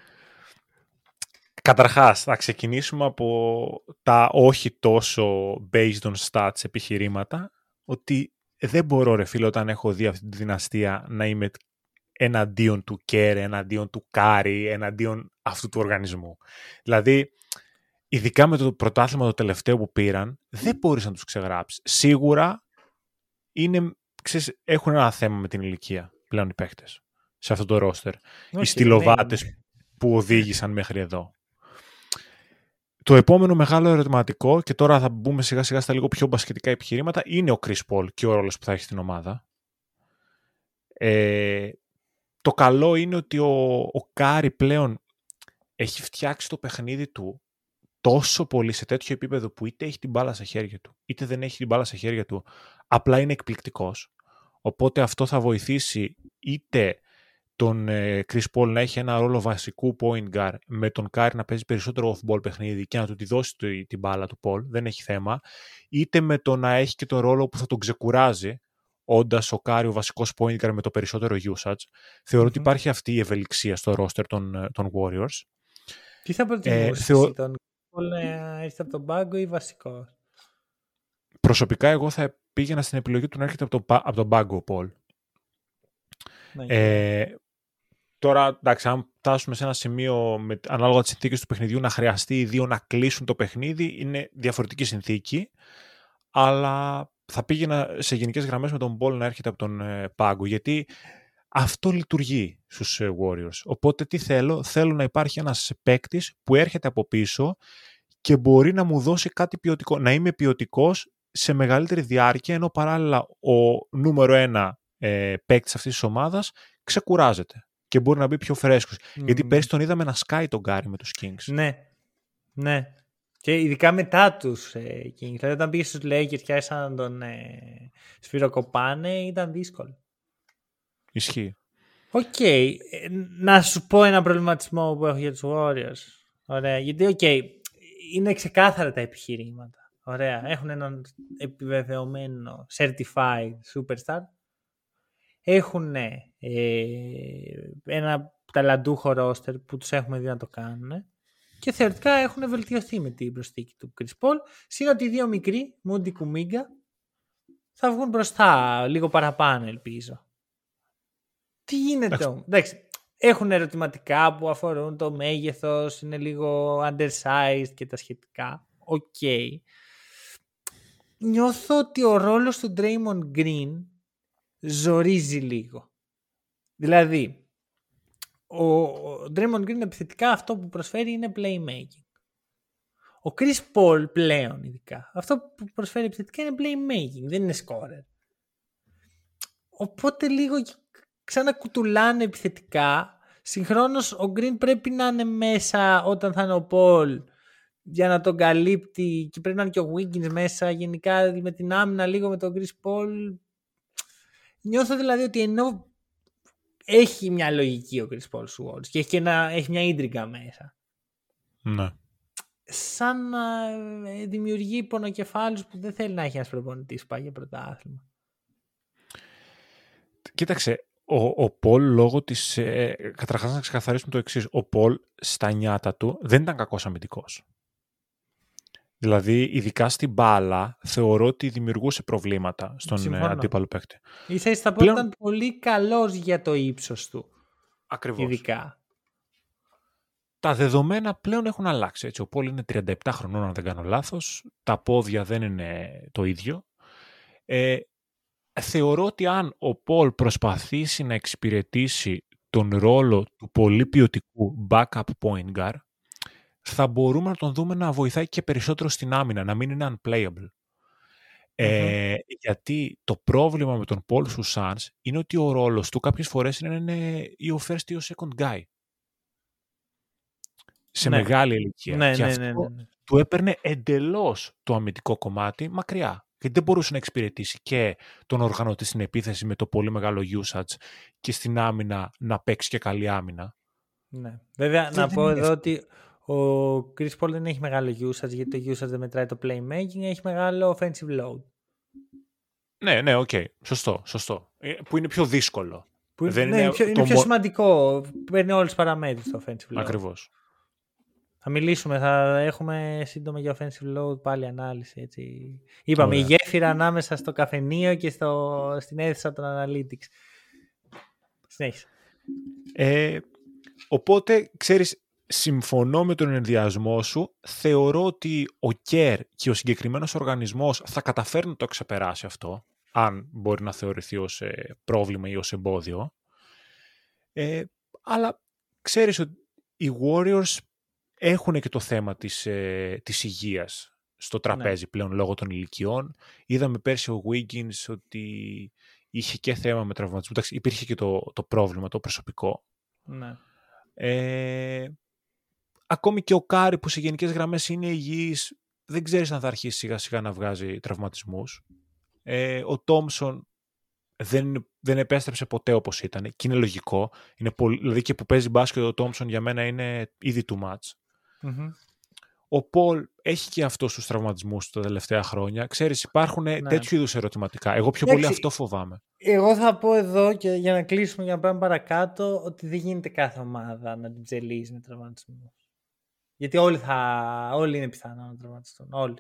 Καταρχάς, θα ξεκινήσουμε από τα όχι τόσο based on stats επιχειρήματα, ότι δεν μπορώ ρε φίλε όταν έχω δει αυτή τη δυναστεία να είμαι εναντίον του Κέρ, εναντίον του Κάρι, εναντίον αυτού του οργανισμού. Δηλαδή, ειδικά με το πρωτάθλημα το τελευταίο που πήραν, δεν μπορείς να τους ξεγράψεις. Σίγουρα είναι, ξέρεις, έχουν ένα θέμα με την ηλικία πλέον οι παίχτες σε αυτό το ρόστερ. οι στυλοβάτες ναι, ναι. που οδήγησαν μέχρι εδώ. Το επόμενο μεγάλο ερωτηματικό, και τώρα θα μπούμε σιγά σιγά στα λίγο πιο μπασκετικά επιχειρήματα, είναι ο Chris Paul και ο ρόλος που θα έχει στην ομάδα. Ε, το καλό είναι ότι ο, ο Κάρι πλέον έχει φτιάξει το παιχνίδι του τόσο πολύ σε τέτοιο επίπεδο που είτε έχει την μπάλα στα χέρια του, είτε δεν έχει την μπάλα στα χέρια του, απλά είναι εκπληκτικός. Οπότε αυτό θα βοηθήσει είτε τον ε, Chris Paul να έχει ένα ρόλο βασικού point guard με τον Κάρι να παίζει περισσότερο off-ball παιχνίδι και να του τη δώσει την μπάλα του Paul, δεν έχει θέμα, είτε με το να έχει και τον ρόλο που θα τον ξεκουράζει, όντας ο Κάρι ο βασικός point guard με το περισσότερο usage. Θεωρώ ότι υπάρχει αυτή η ευελιξία στο roster των, ε, των Warriors. Τι θα προτιμούσε, ε, θεω... τον Paul να έρθει από τον πάγκο ή βασικός; Προσωπικά εγώ θα πήγαινα στην επιλογή του να έρχεται από τον, από τον πάγκο ο Paul. Ναι, ε, Τώρα, εντάξει, αν φτάσουμε σε ένα σημείο με, ανάλογα τις συνθήκες του παιχνιδιού να χρειαστεί οι δύο να κλείσουν το παιχνίδι, είναι διαφορετική συνθήκη. Αλλά θα πήγαινα σε γενικές γραμμές με τον Πολ να έρχεται από τον ε, πάγκο. Γιατί αυτό λειτουργεί στους ε, Warriors. Οπότε τι θέλω, θέλω να υπάρχει ένας παίκτης που έρχεται από πίσω και μπορεί να μου δώσει κάτι ποιοτικό. Να είμαι ποιοτικός σε μεγαλύτερη διάρκεια, ενώ παράλληλα ο νούμερο ένα ε, παίκτης αυτής της ομάδας ξεκουράζεται και μπορεί να μπει πιο φρέσκος. Mm. Γιατί πέρσι τον είδαμε να σκάει τον Κάρι με τους Kings. Ναι. Ναι. Και ειδικά μετά τους ε, Kings. Δηλαδή όταν πήγε στους Lakers και άρχισαν να τον ε, σφυροκοπάνε, ήταν δύσκολο. Ισχύει. OK. Okay. Ε, να σου πω ένα προβληματισμό που έχω για τους Warriors. Ωραία. Γιατί, OK, okay, είναι ξεκάθαρα τα επιχειρήματα. Ωραία. Έχουν έναν επιβεβαιωμένο certified superstar έχουν ε, ένα ταλαντούχο ρόστερ που τους έχουμε δει να το κάνουν και θεωρητικά έχουν βελτιωθεί με την προσθήκη του Chris Paul. Συν ότι οι δύο μικροί, Μούντι, Κουμίνγκα, θα βγουν μπροστά λίγο παραπάνω ελπίζω. Τι γίνεται όμως; Εντάξει, έχουν ερωτηματικά που αφορούν το μέγεθος, είναι λίγο undersized και τα σχετικά. OK. Okay. Νιώθω ότι ο ρόλος του Draymond Green ζορίζει λίγο. Δηλαδή, ο, ο Draymond Green επιθετικά αυτό που προσφέρει είναι playmaking. Ο Chris Paul πλέον ειδικά, αυτό που προσφέρει επιθετικά είναι playmaking, δεν είναι scorer. Οπότε λίγο ξανακουτουλάνε επιθετικά. Συγχρόνως ο Green πρέπει να είναι μέσα όταν θα είναι ο Paul για να τον καλύπτει και πρέπει να είναι και ο Wiggins μέσα γενικά με την άμυνα λίγο με τον Chris Paul Νιώθω δηλαδή ότι ενώ έχει μια λογική ο Chris Paul Swords και έχει, και ένα, έχει μια ίντριγκα μέσα. Ναι. Σαν να ε, δημιουργεί πονοκεφάλους που δεν θέλει να έχει ένας προπονητής πάει για πρωτάθλημα. Κοίταξε, ο, ο Πολ λόγω της... Ε, καταρχάς να ξεκαθαρίσουμε το εξής. Ο Πολ στα νιάτα του δεν ήταν κακός αμυντικός. Δηλαδή, ειδικά στην μπάλα, θεωρώ ότι δημιουργούσε προβλήματα στον ε, Συμφωνώ. αντίπαλο παίκτη. Η θα πω ήταν πολύ καλός για το ύψος του. Ακριβώς. Ειδικά. Τα δεδομένα πλέον έχουν αλλάξει. Έτσι. Ο Πόλ είναι 37 χρονών, αν δεν κάνω λάθος. Τα πόδια δεν είναι το ίδιο. Ε, θεωρώ ότι αν ο Πολ προσπαθήσει να εξυπηρετήσει τον ρόλο του πολύ ποιοτικού backup point guard, θα μπορούμε να τον δούμε να βοηθάει και περισσότερο στην άμυνα, να μην είναι unplayable. Ε, γιατί το πρόβλημα με τον Paul Sussans είναι ότι ο ρόλος του κάποιες φορές είναι, είναι ή ο first ή ο second guy. Σε ναι. μεγάλη ηλικία. Ναι, και ναι, αυτό ναι, ναι, του έπαιρνε εντελώς το αμυντικό κομμάτι μακριά. Γιατί δεν μπορούσε να εξυπηρετήσει και τον οργανωτή στην επίθεση με το πολύ μεγάλο usage και στην άμυνα να παίξει και καλή άμυνα. Ναι. Βέβαια, να πω εδώ ότι ο Chris Paul δεν έχει μεγάλο usage γιατί το usage δεν μετράει το playmaking, έχει μεγάλο offensive load. Ναι, ναι, OK. Okay. Σωστό, σωστό. Ε, που είναι πιο δύσκολο. Που δεν ναι, είναι, πιο, είναι πιο σημαντικό. Παίρνει όλες τις παραμέτρους το offensive load. Ακριβώς. Θα μιλήσουμε, θα έχουμε σύντομα για offensive load πάλι ανάλυση. Έτσι. Είπαμε Ωραία. η γέφυρα ανάμεσα στο καφενείο και στο, στην αίθουσα των analytics. Συνέχισε. Ε, οπότε, ξέρεις, συμφωνώ με τον ενδιασμό σου. Θεωρώ ότι ο ΚΕΡ και ο συγκεκριμένος οργανισμός θα καταφέρουν να το ξεπεράσει αυτό, αν μπορεί να θεωρηθεί ως ε, πρόβλημα ή ως εμπόδιο. Ε, αλλά ξέρεις ότι οι Warriors έχουν και το θέμα της, ε, της υγείας στο τραπέζι ναι. πλέον λόγω των ηλικιών. Είδαμε πέρσι ο Wiggins ότι είχε και θέμα με τραυματισμό. υπήρχε και το, το πρόβλημα, το προσωπικό. Ναι. Ε, ακόμη και ο Κάρι που σε γενικές γραμμές είναι υγιής, δεν ξέρεις αν θα αρχίσει σιγά σιγά να βγάζει τραυματισμούς. Ε, ο Τόμσον δεν, δεν επέστρεψε ποτέ όπως ήταν και είναι λογικό. Είναι πολύ, δηλαδή και που παίζει μπάσκετ ο Τόμσον για μένα είναι ήδη too much. Mm-hmm. Ο Πολ έχει και αυτό στους τραυματισμούς τα τελευταία χρόνια. Ξέρεις, υπάρχουν ναι. τέτοιου είδους ερωτηματικά. Εγώ πιο πολύ αυτό φοβάμαι. Εγώ θα πω εδώ και για να κλείσουμε για να πάμε παρακάτω ότι δεν γίνεται κάθε ομάδα να την τζελίζεις με τραυματισμούς. Γιατί όλοι, θα, όλοι είναι πιθανό να τραυματιστούν. Όλοι.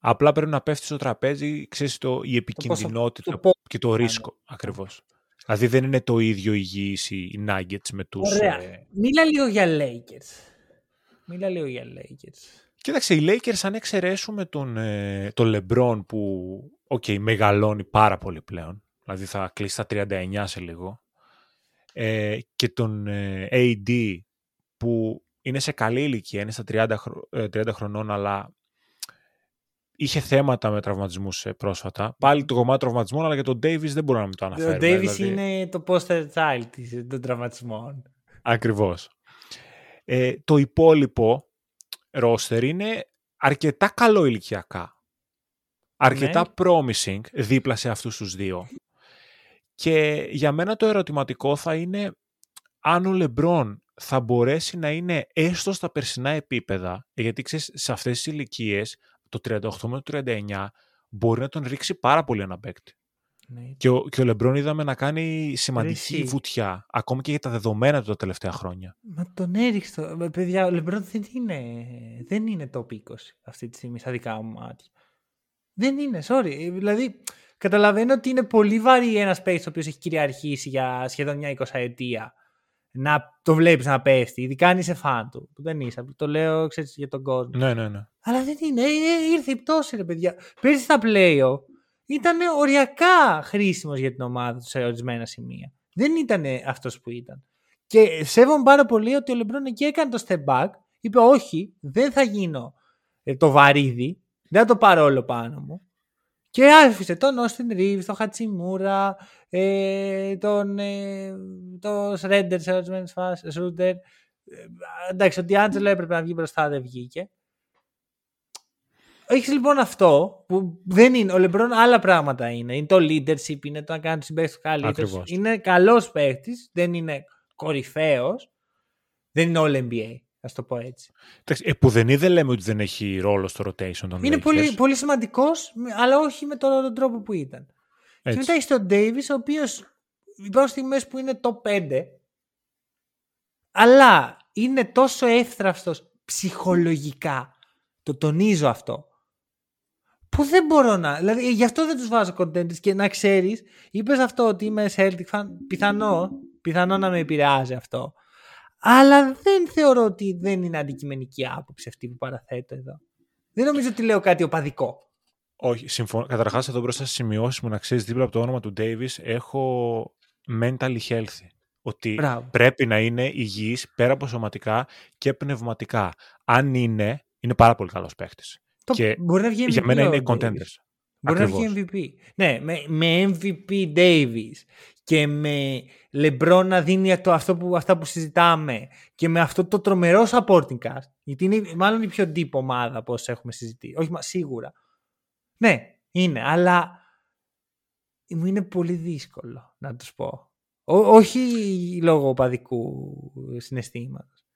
Απλά πρέπει να πέφτει στο τραπέζι, ξέρεις, το, η επικινδυνότητα το πόσο, και το ρίσκο ναι. ακριβώς. Δηλαδή δεν είναι το ίδιο υγιείς οι Nuggets με τους... Ωραία. Ε... Μίλα λίγο για Lakers. Μίλα λίγο για Lakers. Κοίταξε, οι Lakers αν εξαιρέσουμε τον, ε, τον LeBron που okay, μεγαλώνει πάρα πολύ πλέον, δηλαδή θα κλείσει τα 39 σε λίγο, ε, και τον ε, AD που είναι σε καλή ηλικία, είναι στα 30, 30 ε, χρονών, αλλά είχε θέματα με τραυματισμούς ε, πρόσφατα. Πάλι το κομμάτι τραυματισμών, αλλά για τον Davis δεν μπορώ να μην το αναφέρω. Ο Davis δηλαδή... είναι το poster child των τραυματισμών. Ακριβώς. Ε, το υπόλοιπο roster είναι αρκετά καλό ηλικιακά. Αρκετά ναι. promising δίπλα σε αυτούς τους δύο. Και για μένα το ερωτηματικό θα είναι αν ο Λεμπρόν θα μπορέσει να είναι έστω στα περσινά επίπεδα, γιατί ξέρεις, σε αυτές τις ηλικίες, το 38 με το 39, μπορεί να τον ρίξει πάρα πολύ ένα παίκτη. Ναι. Και, ο, και ο Λεμπρόν είδαμε να κάνει σημαντική Ρίση. βουτιά, ακόμη και για τα δεδομένα του τα τελευταία χρόνια. Μα τον έριξε. Παιδιά, ο Λεμπρόν δεν είναι, δεν είναι το 20 αυτή τη στιγμή, στα δικά μου μάτια. Δεν είναι, sorry. Δηλαδή, καταλαβαίνω ότι είναι πολύ βαρύ ένας παίκτης ο οποίος έχει κυριαρχήσει για σχεδόν μια 20 ετία να το βλέπεις να πέφτει, ειδικά αν είσαι φαν του. Που δεν είσαι. Το λέω ξέρεις, για τον κόσμο. Ναι, ναι, ναι. Αλλά δεν είναι. Ε, ε, ήρθε η πτώση, ρε παιδιά. Πέρσι στα πλέον ήταν οριακά χρήσιμος για την ομάδα τους σε ορισμένα σημεία. Δεν ήταν αυτός που ήταν. Και σέβομαι πάρα πολύ ότι ο Λεμπρόν εκεί έκανε το step back. Είπε όχι, δεν θα γίνω ε, το βαρύδι. Δεν θα το πάρω όλο πάνω μου. Και άφησε τον Όστιν Ρίβ, τον Χατσιμούρα, ε, τον, ε, τον Σρέντερ σε ορισμένες φάσεις. Σρούντερ. Ε, εντάξει, ο Ντιάντζελο έπρεπε να βγει μπροστά, δεν βγήκε. Έχεις λοιπόν αυτό που δεν είναι. Ο Λεμπρόν άλλα πράγματα είναι. Είναι το leadership, είναι το να κάνεις συμπαίκτη καλύτερο. Είναι καλός παίχτης, δεν είναι κορυφαίος. Δεν είναι all NBA. Α το πω έτσι. Ε, που δεν είδε, λέμε ότι δεν έχει ρόλο στο rotation των Είναι πολύ, πολύ σημαντικός, αλλά όχι με τον, τρόπο που ήταν. Έτσι. Και μετά έχει τον Davis, ο οποίος υπάρχουν στιγμές που είναι το 5, αλλά είναι τόσο εύθραυστος ψυχολογικά. Το τονίζω αυτό που δεν μπορώ να. Δηλαδή, γι' αυτό δεν τους βάζω content και να ξέρεις, είπες αυτό ότι είμαι Celtic fan. Πιθανό, πιθανό να με επηρεάζει αυτό. Αλλά δεν θεωρώ ότι δεν είναι αντικειμενική άποψη αυτή που παραθέτω εδώ. Δεν νομίζω ότι λέω κάτι οπαδικό. Όχι, συμφωνώ. Καταρχάς, εδώ μπροστά στις σημειώσεις μου να ξέρεις δίπλα από το όνομα του Davis έχω mentally healthy. Ότι Μπράβο. πρέπει να είναι υγιής πέρα από σωματικά και πνευματικά. Αν είναι, είναι πάρα πολύ καλός παίχτη. Το και μπορεί να βγει MVP για μένα είναι contenders. Μπορεί Ακριβώς. να βγει MVP. Ναι, με, με MVP Davis και με LeBron να δίνει το, αυτό που, αυτά που συζητάμε και με αυτό το τρομερό supporting cast, γιατί είναι μάλλον η πιο deep ομάδα από όσο έχουμε συζητήσει. Όχι, μα, σίγουρα. Ναι, είναι, αλλά μου είναι πολύ δύσκολο να τους πω. Ό, όχι λόγω οπαδικού συναισθήματος.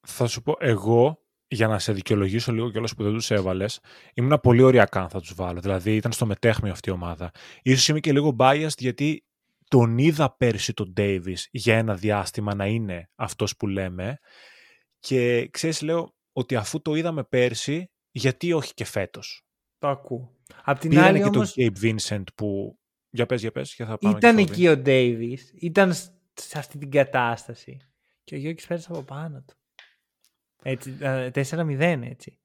Θα σου πω, εγώ για να σε δικαιολογήσω λίγο κιόλας που δεν τους έβαλες, ήμουν πολύ ωριακά αν θα τους βάλω. Δηλαδή ήταν στο μετέχμιο αυτή η ομάδα. σω είμαι και λίγο biased γιατί τον είδα πέρσι τον Davis για ένα διάστημα να είναι αυτός που λέμε. Και ξέρεις, λέω ότι αφού το είδαμε πέρσι, γιατί όχι και φέτος; Το ακούω. Απ' την άλλη και όμως... τον Gabe Vincent που. Για πες, για πες, και θα πάμε Ήταν εκεί ο Davis. Ήταν σε αυτή την κατάσταση. Και ο Γιώργης πέρασε από πάνω του. Έτσι, 4-0 έτσι.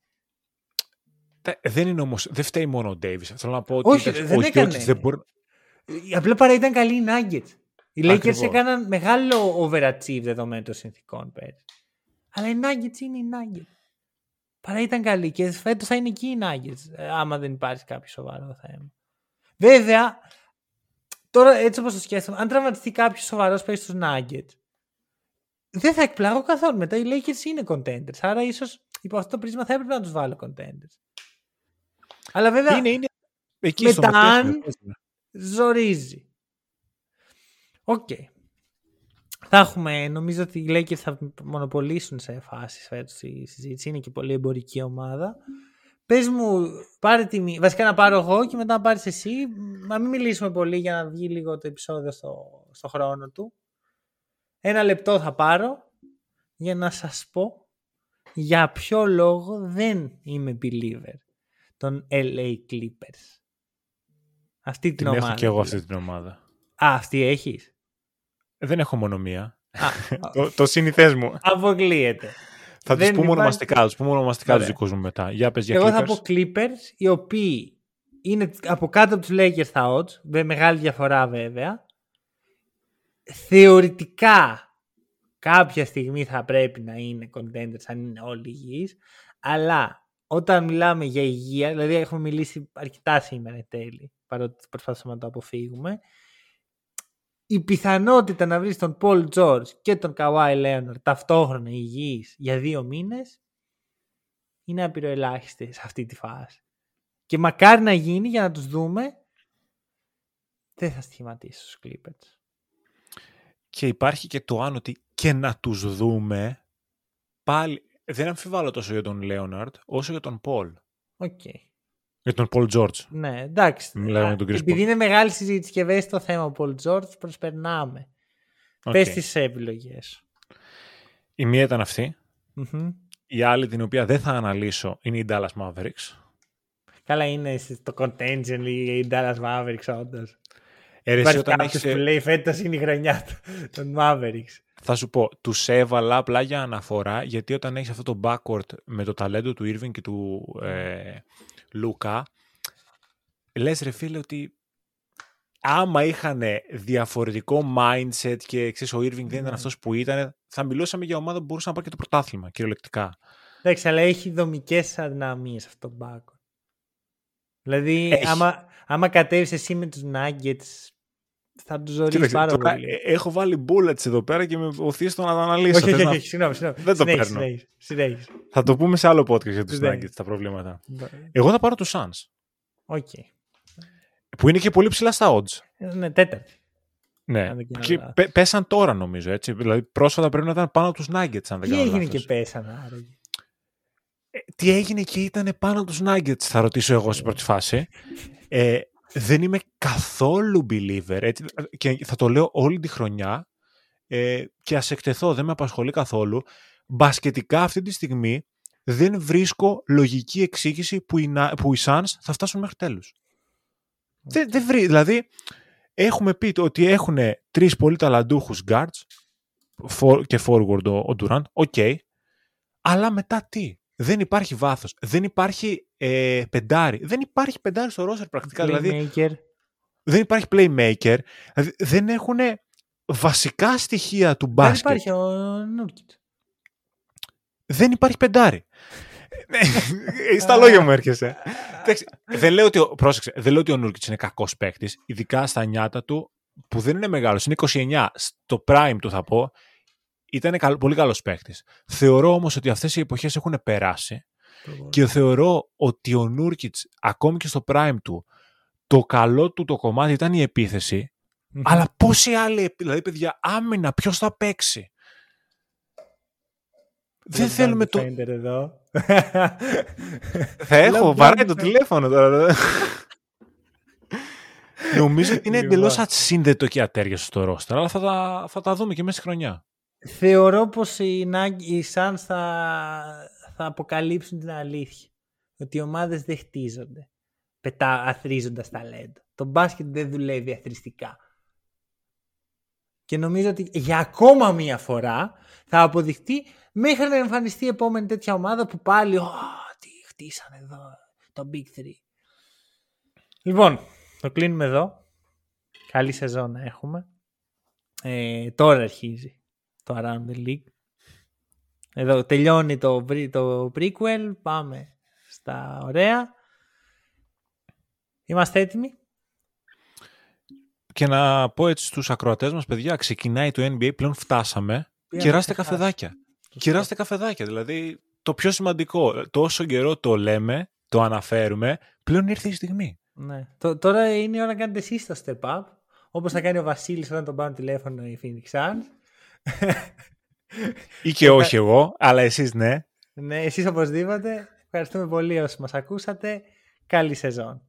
Δεν είναι όμως, δεν φταίει μόνο ο Ντέιβις. Θέλω να πω ότι Όχι, δεν έκανε. Δεν μπορεί... Απλά παρά ήταν καλή οι Nuggets. Οι Lakers έκαναν μεγάλο overachieve δεδομένων των συνθήκων πέρυσι. Αλλά οι Nuggets είναι οι Nuggets. Παρά ήταν καλή και φέτος θα είναι εκεί οι Nuggets, ε, άμα δεν υπάρχει κάποιο σοβαρό θέμα. Βέβαια, τώρα έτσι όπως το σκέφτομαι, αν τραυματιστεί κάποιος σοβαρός παίζει στους Nuggets, δεν θα εκπλάγω καθόλου. Μετά οι Lakers είναι contenders. Άρα ίσως υπό αυτό το πρίσμα θα έπρεπε να τους βάλω contenders. Αλλά βέβαια. Είναι, είναι εκεί Μετά στο αν- μετέχουμε. ζορίζει. Οκ. Θα έχουμε, νομίζω ότι οι Lakers θα μονοπολίσουν σε φάσεις φέτος η συζήτηση. Είναι και πολύ εμπορική ομάδα. Πες μου, πάρε τη μη- Βασικά να πάρω εγώ και μετά να πάρεις εσύ. Να μην μιλήσουμε πολύ για να βγει λίγο το επεισόδιο στο, στο χρόνο του. Ένα λεπτό θα πάρω για να σας πω για ποιο λόγο δεν είμαι believer των LA Clippers. Αυτή την, Την ομάδα. έχω και εγώ δηλαδή. αυτή την ομάδα. Α, αυτή έχεις; Δεν έχω μόνο μία. Α, [laughs] το, το σύνηθές μου. αποκλείεται. Θα Δεν τους πούμε υπάρχει- ονομαστικά, τους πούμε ονομαστικά τους Ωραία. δικούς μου μετά. Για πες για Εγώ θα Clippers. πω Clippers, οι οποίοι είναι από κάτω από τους Lakers τα odds, με μεγάλη διαφορά βέβαια. Θεωρητικά κάποια στιγμή θα πρέπει να είναι contenders αν είναι όλοι υγιείς, αλλά όταν μιλάμε για υγεία, δηλαδή έχουμε μιλήσει αρκετά σήμερα εν τέλει, παρότι προσπαθούμε να το αποφύγουμε, η πιθανότητα να βρεις τον Paul George και τον Kawhi Leonard ταυτόχρονα υγιείς για δύο μήνες είναι απειροελάχιστη σε αυτή τη φάση. Και μακάρι να γίνει για να τους δούμε. Δεν θα στοιχηματίσει στους Clippers. Και υπάρχει και το αν ότι και να τους δούμε πάλι δεν αμφιβάλλω τόσο για τον Λέοναρντ όσο για τον Πολ. Οκ. Για τον Πολ Τζόρτζ. Ναι, εντάξει. Μιλάμε Α, για τον Chris Επειδή Paul. είναι μεγάλη συζήτηση και ευαίσθητο το θέμα ο Paul George, προσπερνάμε. Οκ. Πες τις επιλογές. Η μία ήταν αυτή. Μμμ. Η άλλη την οποία δεν θα αναλύσω είναι η Dallas Mavericks. Καλά είναι στο contention η Dallas Mavericks όντως. Ε, ρε, εσύ Υπάρχει όταν κάποιος έχεις, που λέει φέτος είναι η χρονιά του- των Mavericks. θα σου πω, τους έβαλα απλά για αναφορά γιατί όταν έχεις αυτό το backward με το ταλέντο του Irving και του ε, Λούκα λες ρε φίλε ότι άμα είχαν διαφορετικό mindset και ξέρεις ο Irving δεν ήταν Ναι. αυτός που ήταν θα μιλούσαμε για ομάδα που μπορούσε να πάρει και το πρωτάθλημα κυριολεκτικά. Εντάξει, αλλά έχει δομικές αδυναμίες αυτό το μπάκο. Δηλαδή, Έχει. άμα, άμα κατέβεις εσύ με τους Nuggets, θα τους ζωρίσει Κοίταξε, πάρα τώρα, πολύ. ε, έχω βάλει bullets εδώ πέρα και με οθείς στο να τα αναλύσω. όχι, Θες όχι, να- όχι, συγγνώμη, συγγνώμη. Δεν το Συνέχισε, παίρνω. συνέχισε, συνέχισε. Θα το πούμε σε άλλο podcast για τους Ναι. Nuggets τα προβλήματα. Εγώ θα πάρω τους Suns. Οκ. Που είναι και πολύ ψηλά στα odds. Ε, Ναι, τέταρτη. Ναι. Αν δεν κάνω Και λάθος. πέ- πέσαν τώρα νομίζω έτσι. Δηλαδή πρόσφατα πρέπει να ήταν πάνω από τους Nuggets αν δεν Τι κάνω έγινε λάθος. και πέσανε άραγε. Ε, Τι έγινε και ήταν πάνω από τους Nuggets θα ρωτήσω εγώ στην πρώτη φάση. Ε, δεν είμαι καθόλου believer έτσι, και θα το λέω όλη τη χρονιά ε, και ας εκτεθώ, δεν με απασχολεί καθόλου. Μπασκετικά αυτή τη στιγμή δεν βρίσκω λογική εξήγηση που οι, Να- που οι Suns θα φτάσουν μέχρι τέλους. Δεν, δεν βρει, δηλαδή έχουμε πει το ότι έχουν τρεις πολύ ταλαντούχους guards for- και forward ο, ο Durant, OK, αλλά μετά τι; Δεν υπάρχει βάθος, δεν υπάρχει ε, πεντάρι, δεν υπάρχει πεντάρι στο roster πρακτικά, δηλαδή Playmaker. δεν υπάρχει playmaker, δηλαδή δεν έχουν βασικά στοιχεία του Δεν μπάσκετ. υπάρχει ο Νούρκιτ. Δεν υπάρχει πεντάρι. Ε, Στα λόγια μου έρχεσαι. Εντάξει, δεν λέω ότι ο, πρόσεξε, δεν λέω ότι ο Νούρκιτς είναι κακός παίκτης, ειδικά στα νιάτα του, που δεν είναι μεγάλος, είναι 29. Στο prime του θα πω, ήταν καλ- πολύ καλός παίκτης. Θεωρώ όμως ότι αυτές οι εποχές έχουν περάσει και θεωρώ ότι ο Νούρκιτς, ακόμη και στο prime του, το καλό του το κομμάτι ήταν η επίθεση, αλλά πόσοι άλλοι, δηλαδή παιδιά, άμυνα, ποιος θα παίξει; Δεν θέλουμε το... Εδώ. Θα έχω, LeBron βαράει το James. τηλέφωνο τώρα. [laughs] Νομίζω ότι είναι Λοιπόν. εντελώς ασύνδετο και ατέριαστο στο ρόστερ, αλλά θα τα, θα τα δούμε και μέσα στη χρονιά. Θεωρώ πως οι, Nug- οι Suns θα, θα αποκαλύψουν την αλήθεια. Ότι οι ομάδες δεν χτίζονται. Πετά, αθρίζοντας ταλέντο. Το μπάσκετ δεν δουλεύει αθρηστικά. Και νομίζω ότι για ακόμα μία φορά θα αποδειχτεί μέχρι να εμφανιστεί η επόμενη τέτοια ομάδα που πάλι «Ω, τι χτίσανε εδώ το Big 3». Λοιπόν, το κλείνουμε εδώ. Καλή σεζόν να έχουμε. Ε, τώρα αρχίζει το Around. Εδώ τελειώνει το, το prequel, πάμε στα ωραία. Είμαστε έτοιμοι; Και να πω έτσι στους ακροατές μας, παιδιά, ξεκινάει το NBA, πλέον φτάσαμε. Πήγα Κυράστε καφεδάκια. Κυράστε καφεδάκια, δηλαδή το πιο σημαντικό. Τόσο καιρό το λέμε, το αναφέρουμε, πλέον ήρθε η στιγμή. Ναι. Τώρα είναι η ώρα να κάνετε εσείς τα step up, όπως θα κάνει ο Βασίλης όταν τον πάρουν τηλέφωνο η Phoenix ή και όχι εγώ, αλλά εσείς ναι. Ναι, εσείς οπωσδήποτε. Ευχαριστούμε πολύ όσοι μας ακούσατε. Καλή σεζόν.